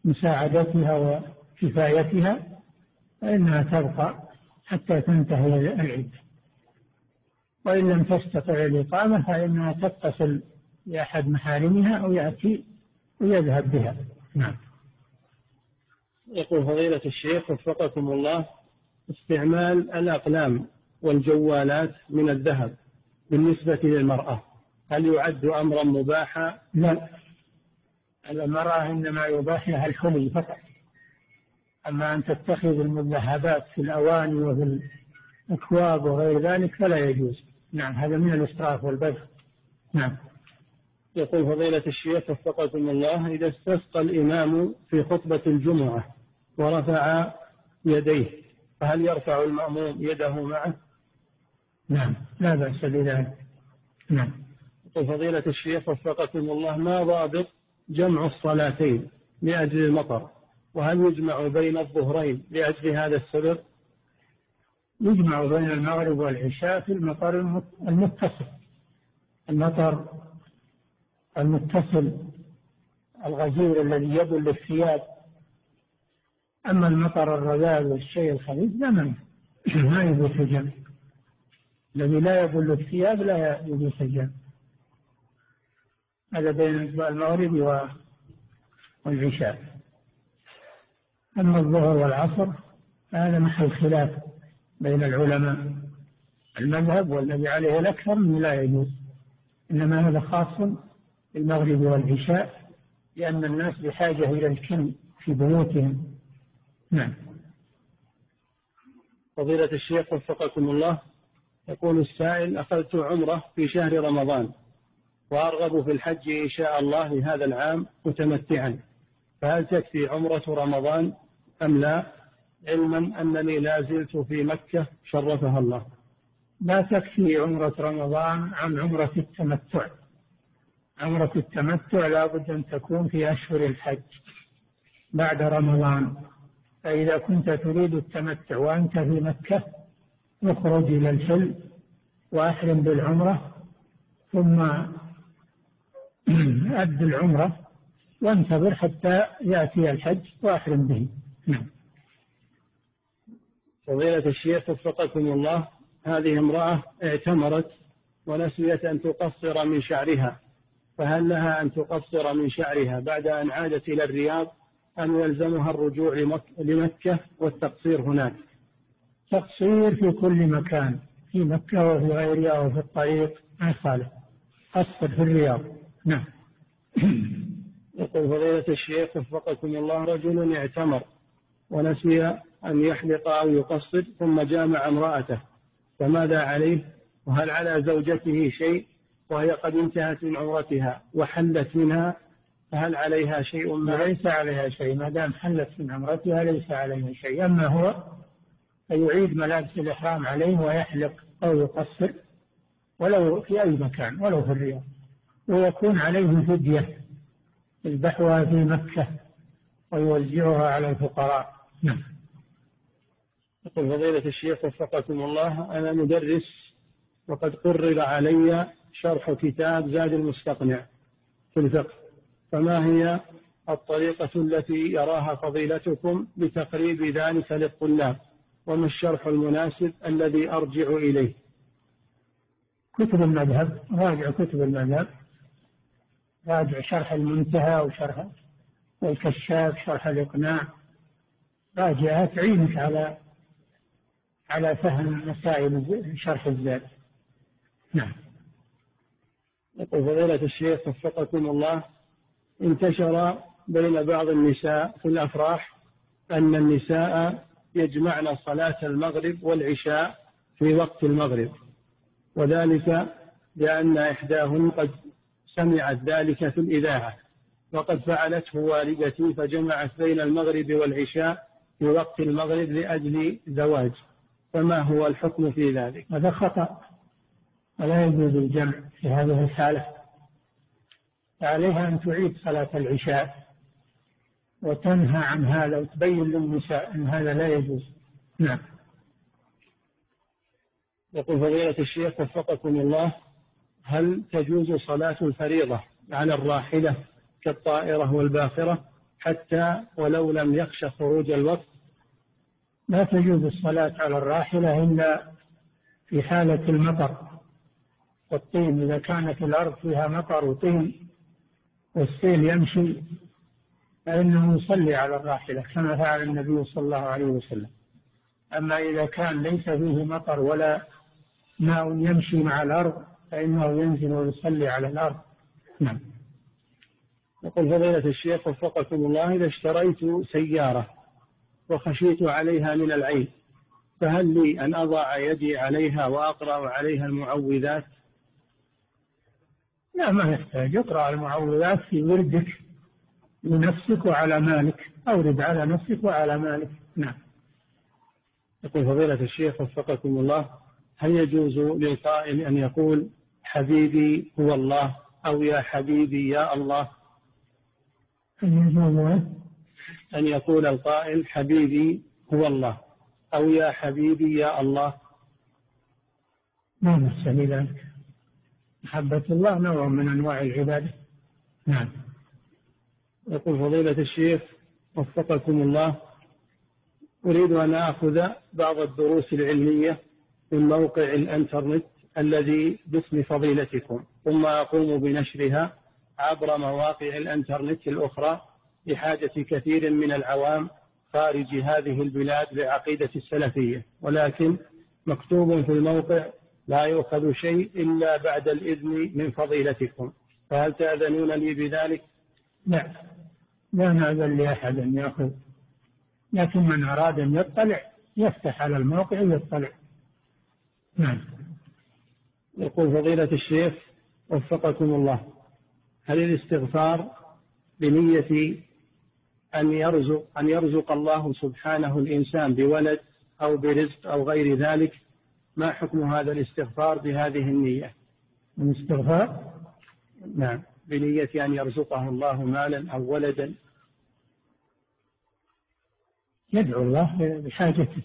بمساعدتها وكفايتها فإنها تبقى حتى تنتهي العدة. وإن لم تستطع الإقامة فإنها تتصل بأحد محارمها أو يأتي ويذهب بها. نعم. يقول فضيلة الشيخ وفقكم الله استعمال الأقلام والجوالات من الذهب بالنسبة للمرأة هل يعد أمرا مباحا؟ لا. المرأة إنما يباح لها الحلي فقط. أما أن تتخذ المذهبات في الأواني وفي الأكواب وغير ذلك فلا يجوز. نعم. هذا من الإسراف والبذخ نعم. يقول فضيلة الشيخ وفقكم الله إذا استسقى الإمام في خطبة الجمعة ورفع يديه فهل يرفع المأموم يده معه؟ نعم. لا بأس بذلك. نعم. يقول فضيلة الشيخ وفقكم الله ما ضابط جمع الصلاتين لأجل المطر؟ وهل يجمع بين الظهرين لأجل هذا السبب؟ يجمع بين المغرب والعشاء في المطر المتصل. المطر المتصل الغزير الذي يبل الثياب. أما المطر الرذاذ والشيء الخفيف لا ما ما يجوز الجمع الذي لا يبل الثياب لا يجوز الجمع هذا بين المغرب والعشاء. أما الظهر والعصر فهذا محل خلاف. بين العلماء. المذهب والذي عليه الأكثر أنه لا يجوز. إنما هذا خاص بالمغرب والعشاء لأن الناس بحاجة إلى الكن في بيوتهم. نعم. فضيلة الشيخ وفقكم الله يقول السائل أخذت عمرة في شهر رمضان وأرغب في الحج إن شاء الله لهذا العام متمتعا. فهل تكفي عمرة رمضان أم لا؟ علما أنني لا زلت في مكة شرفها الله. لا تكفي عمرة رمضان عن عمرة التمتع. عمرة التمتع لا بد أن تكون في أشهر الحج بعد رمضان. فإذا كنت تريد التمتع وأنت في مكة اخرج إلى الحل وأحرم بالعمرة ثم أد العمرة وانتظر حتى يأتي الحج وأحرم به. نعم. فضيلة الشيخ وفقكم الله هذه امرأة اعتمرت ونسيت أن تقصر من شعرها. فهل لها أن تقصر من شعرها بعد أن عادت إلى الرياض أم يلزمها الرجوع لمكة والتقصير هناك؟ تقصير في كل مكان في مكة وفي غيرها وفي الطريق ما يخالف. قصر في الرياض. نعم. يقول فضيلة الشيخ وفقكم الله رجل اعتمر ونسي أن يحلق أو يقصر ثم جامع امرأته. فماذا عليه؟ وهل على زوجته شيء؟ وهي قد انتهت من عمرتها وحلت منها فهل عليها شيء؟ ما؟ ليس عليها شيء. ما دام حلت من عمرتها ليس عليها شيء. أما هو فيعيد ملابس الإحرام عليه ويحلق أو يقصر ولو في أي مكان ولو في الرياض. ويكون عليه فدية يذبحها في مكة ويوزعها على الفقراء. نعم. يقول فضيلة الشيخ وفقكم الله أنا مدرس وقد قرر علي شرح كتاب زاد المستقنع في الفقه فما هي الطريقة التي يراها فضيلتكم لتقريب ذلك للطلاب؟ وما الشرح المناسب الذي أرجع إليه؟ كتب المذهب راجع كتب المذهب راجع شرح المنتهى وشرح الكشاف شرح الإقناع راجعها تعينك على على فهم مسائل شرح الزاد نعم. يقول فضيلة الشيخ وفقكم الله انتشر بين بعض النساء في الأفراح أن النساء يجمعن صلاة المغرب والعشاء في وقت المغرب وذلك لأن إحداهن قد سمعت ذلك في الإذاعة وقد فعلته والدتي فجمعت بين المغرب والعشاء في وقت المغرب لأجل زواج. فما هو الحكم في ذلك؟ هذا خطأ ولا يجوز الجمع في هذه الحالة. فعليها أن تعيد صلاة العشاء وتنهى عن هذا وتبين للنساء أن هذا لا يجوز. نعم. يقول فضيلة الشيخ وفقكم الله هل تجوز صلاة الفريضة على الراحلة كالطائرة والباخرة حتى ولو لم يخش خروج الوقت لا تجوز الصلاة على الراحلة إلا في حالة المطر والطين إذا كانت الأرض فيها مطر وطين والسيل يمشي فإنه يصلي على الراحلة كما فعل النبي صلى الله عليه وسلم. أما إذا كان ليس فيه مطر ولا ماء يمشي مع الأرض فإنه ينزل ويصلي على الأرض. نعم. يقول فضيلة الشيخ وفقكم الله إذا اشتريت سيارة وخشيت عليها من العين فهل لي أن أضع يدي عليها وأقرأ عليها المعوذات؟ لا ما يحتاج. اقرأ المعوذات في وردك لنفسك وعلى مالك. أورد على نفسك وعلى مالك. نعم. يقول فضيلة الشيخ وفقكم الله هل يجوز للقائل أن يقول حبيبي هو الله أو يا حبيبي يا الله؟ أن يقول القائل حبيبي هو الله أو يا حبيبي يا الله. ما بأس ذلك محبة الله نوع من أنواع العبادة. نعم. يقول فضيلة الشيخ وفقكم الله أريد أن آخذ بعض الدروس العلمية من موقع الإنترنت الذي باسم فضيلتكم ثم أقوم بنشرها عبر مواقع الإنترنت الأخرى. بحاجة كثير من العوام خارج هذه البلاد لعقيدة السلفية ولكن مكتوب في الموقع لا يؤخذ شيء إلا بعد الإذن من فضيلتكم. فهل تأذنون لي بذلك؟ لا لا نأذن لأحد أن يأخذ. لكن من أراد أن يطلع يفتح على الموقع ويطلع. نعم. يقول فضيلة الشيخ وفقكم الله هل الاستغفار بنية أن يرزق أن يرزق الله سبحانه الإنسان بولد أو برزق أو غير ذلك. ما حكم هذا الاستغفار بهذه النية؟ الاستغفار؟ نعم. بنية أن يرزقه الله مالا أو ولدا. يدعو الله بحاجته.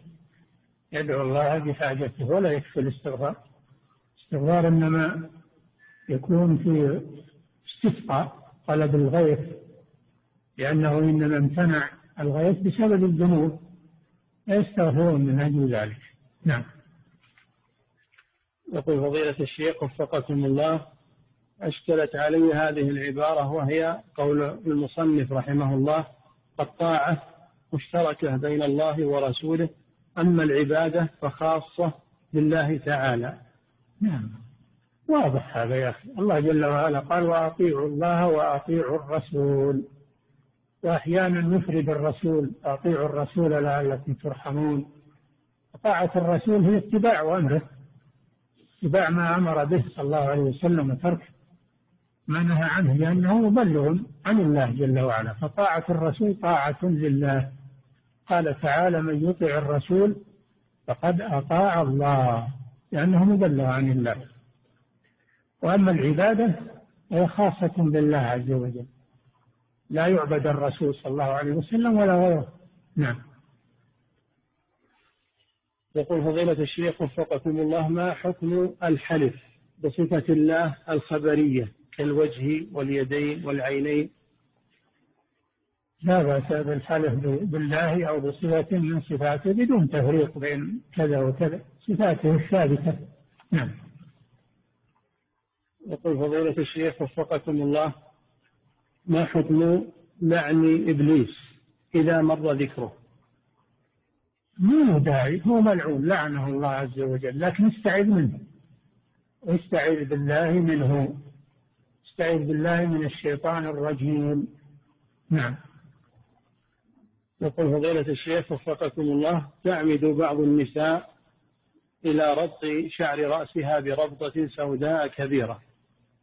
يدعو الله بحاجته ولا يكفي الاستغفار. الاستغفار إنما يكون في استسقاء طلب الغيث. لأنه إنما امتنع الغيث بسبب الذنوب لا يستغفرون من أجل ذلك. نعم. يقول فضيلة الشيخ وفقكم الله أشكلت علي هذه العبارة وهي قول المصنف رحمه الله الطاعة مشتركة بين الله ورسوله أما العبادة فخاصة لله تعالى. نعم. واضح هذا يا أخي. الله جل وعلا قال وأطيعوا الله وأطيعوا الرسول. وأحيانا يفرد الرسول أطيعوا الرسول لعلكم ترحمون. طاعة الرسول هي اتباع أمره اتباع ما أمر به صلى الله عليه وسلم وترك ما نهى عنه لأنه مبلغ عن الله جل وعلا. فطاعة الرسول طاعة لله. قال تعالى من يطع الرسول فقد أطاع الله لأنه مبلغ عن الله. وأما العبادة فهي خاصة بالله عز وجل. لا يعبد الرسول صلى الله عليه وسلم ولا غيره. نعم. يقول فضيلة الشيخ وفقكم الله ما حكم الحلف بصفة الله الخبرية كالوجه واليدين والعينين؟ لا بأس بالحلف بالله أو بصفة من صفاته بدون تفريق بين كذا وكذا صفاته الثابتة. نعم. يقول فضيلة الشيخ وفقكم الله ما حكم لعن إبليس إذا مر ذكره؟ مو داعي هو ملعون لعنه الله عز وجل لكن استعذ منه. استعذ بالله منه. استعذ بالله من الشيطان الرجيم. نعم. يقول فضيلة الشيخ وفقكم الله تعمد بعض النساء إلى ربط شعر رأسها بربطة سوداء كبيرة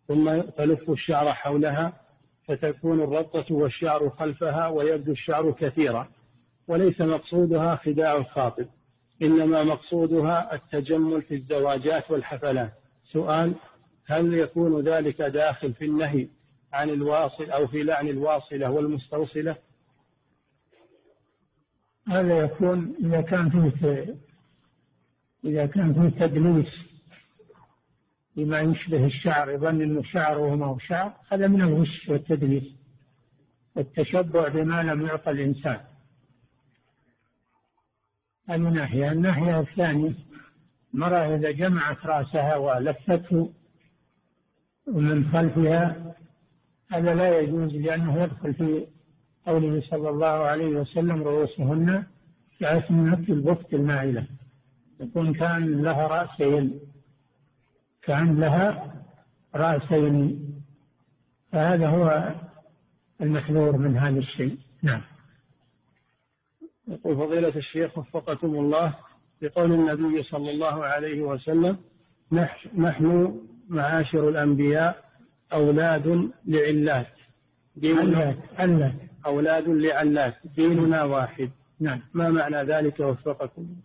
ثم تلف الشعر حولها فتكون الربطة والشعر خلفها ويبدو الشعر كثيرا وليس مقصودها خداع الخاطب إنما مقصودها التجمل في الزواجات والحفلات. سؤال هل يكون ذلك داخل في النهي عن الواصل أو في لعن الواصلة والمستوصلة؟ هذا يكون إذا كان فيه إذا كان فيه تدليس بما يشبه الشعر يظن أنه شعر وما هو شعر هذا من الغش والتدليس والتشبع بما لم يعطى الإنسان. هذه ناحية الناحية الثانية المرأة إذا جمعت رأسها ولفته ومن خلفها هذا لا يجوز لأنه يدخل في قوله صلى الله عليه وسلم رؤوسهن كأسنمة البخت المائلة. يكون كان لها رأسين. كأن لها رأسين. فهذا هو المحذور من هذا الشيء. نعم. يقول فضيلة الشيخ وفقكم الله بقول النبي صلى الله عليه وسلم نحن معاشر الأنبياء أولاد لعلات. ديننا علات أولاد لعلات. ديننا واحد. نعم. ما معنى ذلك وفقكم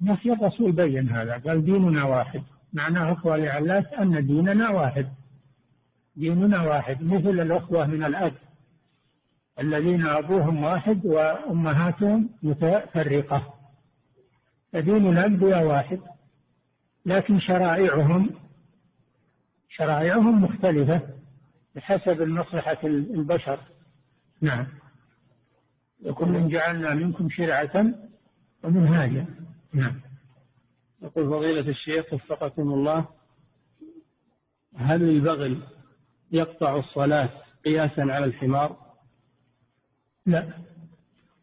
نفي الرسول بين هذا قال ديننا واحد. معناه أخوة لعلات أن ديننا واحد. ديننا واحد مثل الأخوة من الأب. الذين أبوهم واحد وأمهاتهم متفرقة. فدين الأنبياء واحد لكن شرائعهم شرائعهم مختلفة بحسب مصلحة البشر. نعم. وكل جعلنا منكم شرعة ومنهاجا. نعم. يقول فضيلة الشيخ وفقكم الله هل البغل يقطع الصلاة قياسا على الحمار؟ لا.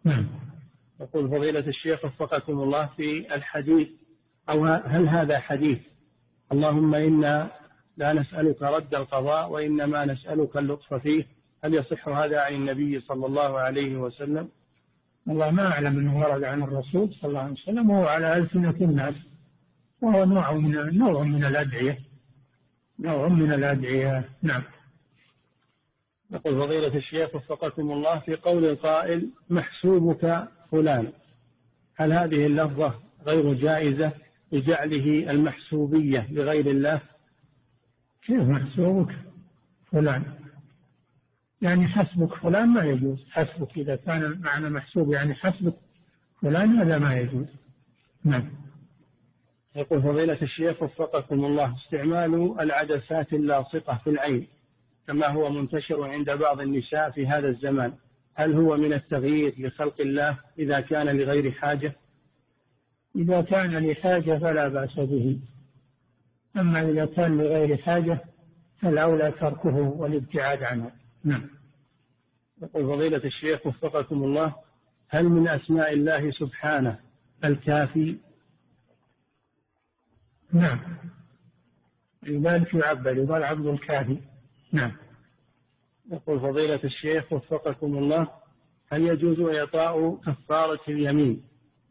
نعم. يقول فضيلة الشيخ وفقكم الله في الحديث أو هل هذا حديث؟ اللهم إنا لا نسألك رد القضاء وإنما نسألك اللطف فيه. هل يصح هذا عن النبي صلى الله عليه وسلم؟ والله ما أعلم أنه ورد عن الرسول صلى الله عليه وسلم وهو على ألسنة الناس. وهو نوع من نوع من الأدعية. نوع من الأدعية. نعم. يقول فضيلة الشيخ وفقكم الله في قول القائل محسوبك فلان. هل هذه اللفظة غير جائزة لجعله المحسوبية لغير الله؟ كيف محسوبك فلان؟ يعني حسبك فلان ما يجوز. حسبك إذا كان معنى محسوب يعني حسبك فلان هذا ما يجوز. نعم. يقول فضيلة الشيخ وفقكم الله استعمال العدسات اللاصقة في العين كما هو منتشر عند بعض النساء في هذا الزمان هل هو من التغيير لخلق الله إذا كان لغير حاجة؟ إذا كان لحاجة فلا بأس به. أما إذا كان لغير حاجة فالأولى تركه والابتعاد عنه. نعم. يقول فضيلة الشيخ وفقكم الله هل من أسماء الله سبحانه الكافي نعم. لذلك يعبد يقال عبد الكافي. نعم. يقول فضيلة الشيخ وفقكم الله هل يجوز إعطاء كفارة اليمين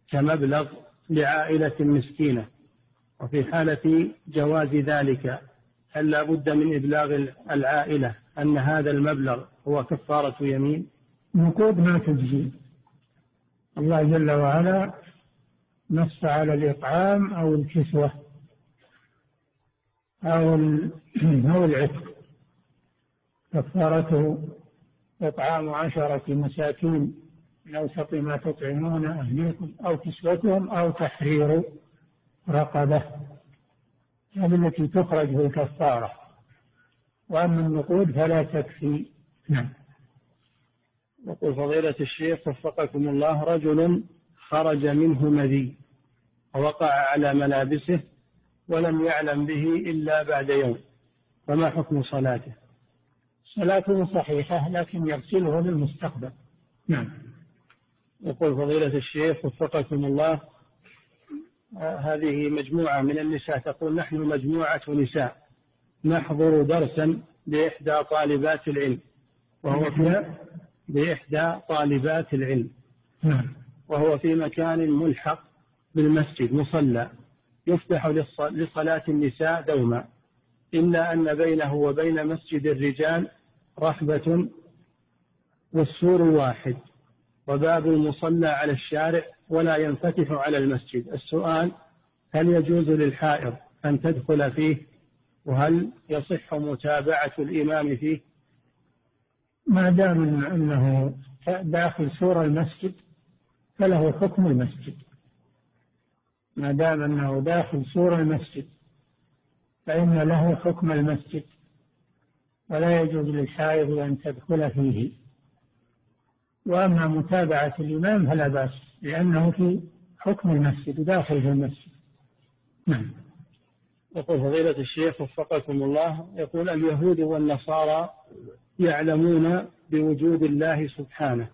كمبلغ لعائلة مسكينة؟ وفي حالة جواز ذلك هل لا بد من إبلاغ العائلة أن هذا المبلغ هو كفارة يمين؟ نقود ما تجزي. الله جل وعلا نص على الإطعام أو الكسوة. أو أو العتق. كفارته إطعام عشرة مساكين من أوسط ما تطعمون أهليكم أو كسوتهم أو تحرير رقبة. هذه التي تخرج في الكفارة وأما النقود فلا تكفي. نعم. يقول فضيلة الشيخ وفقكم الله رجل خرج منه مذي ووقع على ملابسه ولم يعلم به إلا بعد يوم. فما حكم صلاته؟ صلاته صحيحة لكن يغسله للمستقبل. نعم. يقول فضيلة الشيخ وفقكم الله هذه مجموعة من النساء تقول نحن مجموعة نساء نحضر درسا بإحدى طالبات العلم. وهو في بإحدى طالبات العلم. نعم. وهو في مكان ملحق بالمسجد مصلى. يفتح لصلاة النساء دوما. إلا أن بينه وبين مسجد الرجال رحبة والسور واحد. وباب المصلى على الشارع ولا ينفتح على المسجد. السؤال هل يجوز للحائض أن تدخل فيه؟ وهل يصح متابعة الإمام فيه؟ ما دام أنه داخل سور المسجد فله حكم المسجد. ما دام أنه داخل سور المسجد فإن له حكم المسجد ولا يجوز للحائض أن تدخل فيه. وأما متابعة الإمام فلا بأس لأنه في حكم المسجد داخل في المسجد. نعم. يقول فضيلة الشيخ وفقكم الله يقول اليهود والنصارى يعلمون بوجود الله سبحانه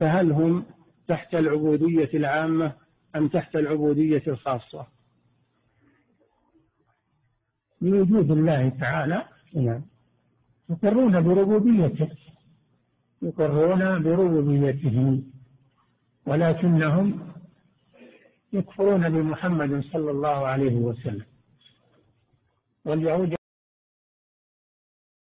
فهل هم تحت العبودية العامة أم تحت العبودية الخاصة؟ بوجود الله تعالى نعم. يقرون بربوبيته. يقرون بربوبيته. ولكنهم يكفرون بمحمد صلى الله عليه وسلم. واليهود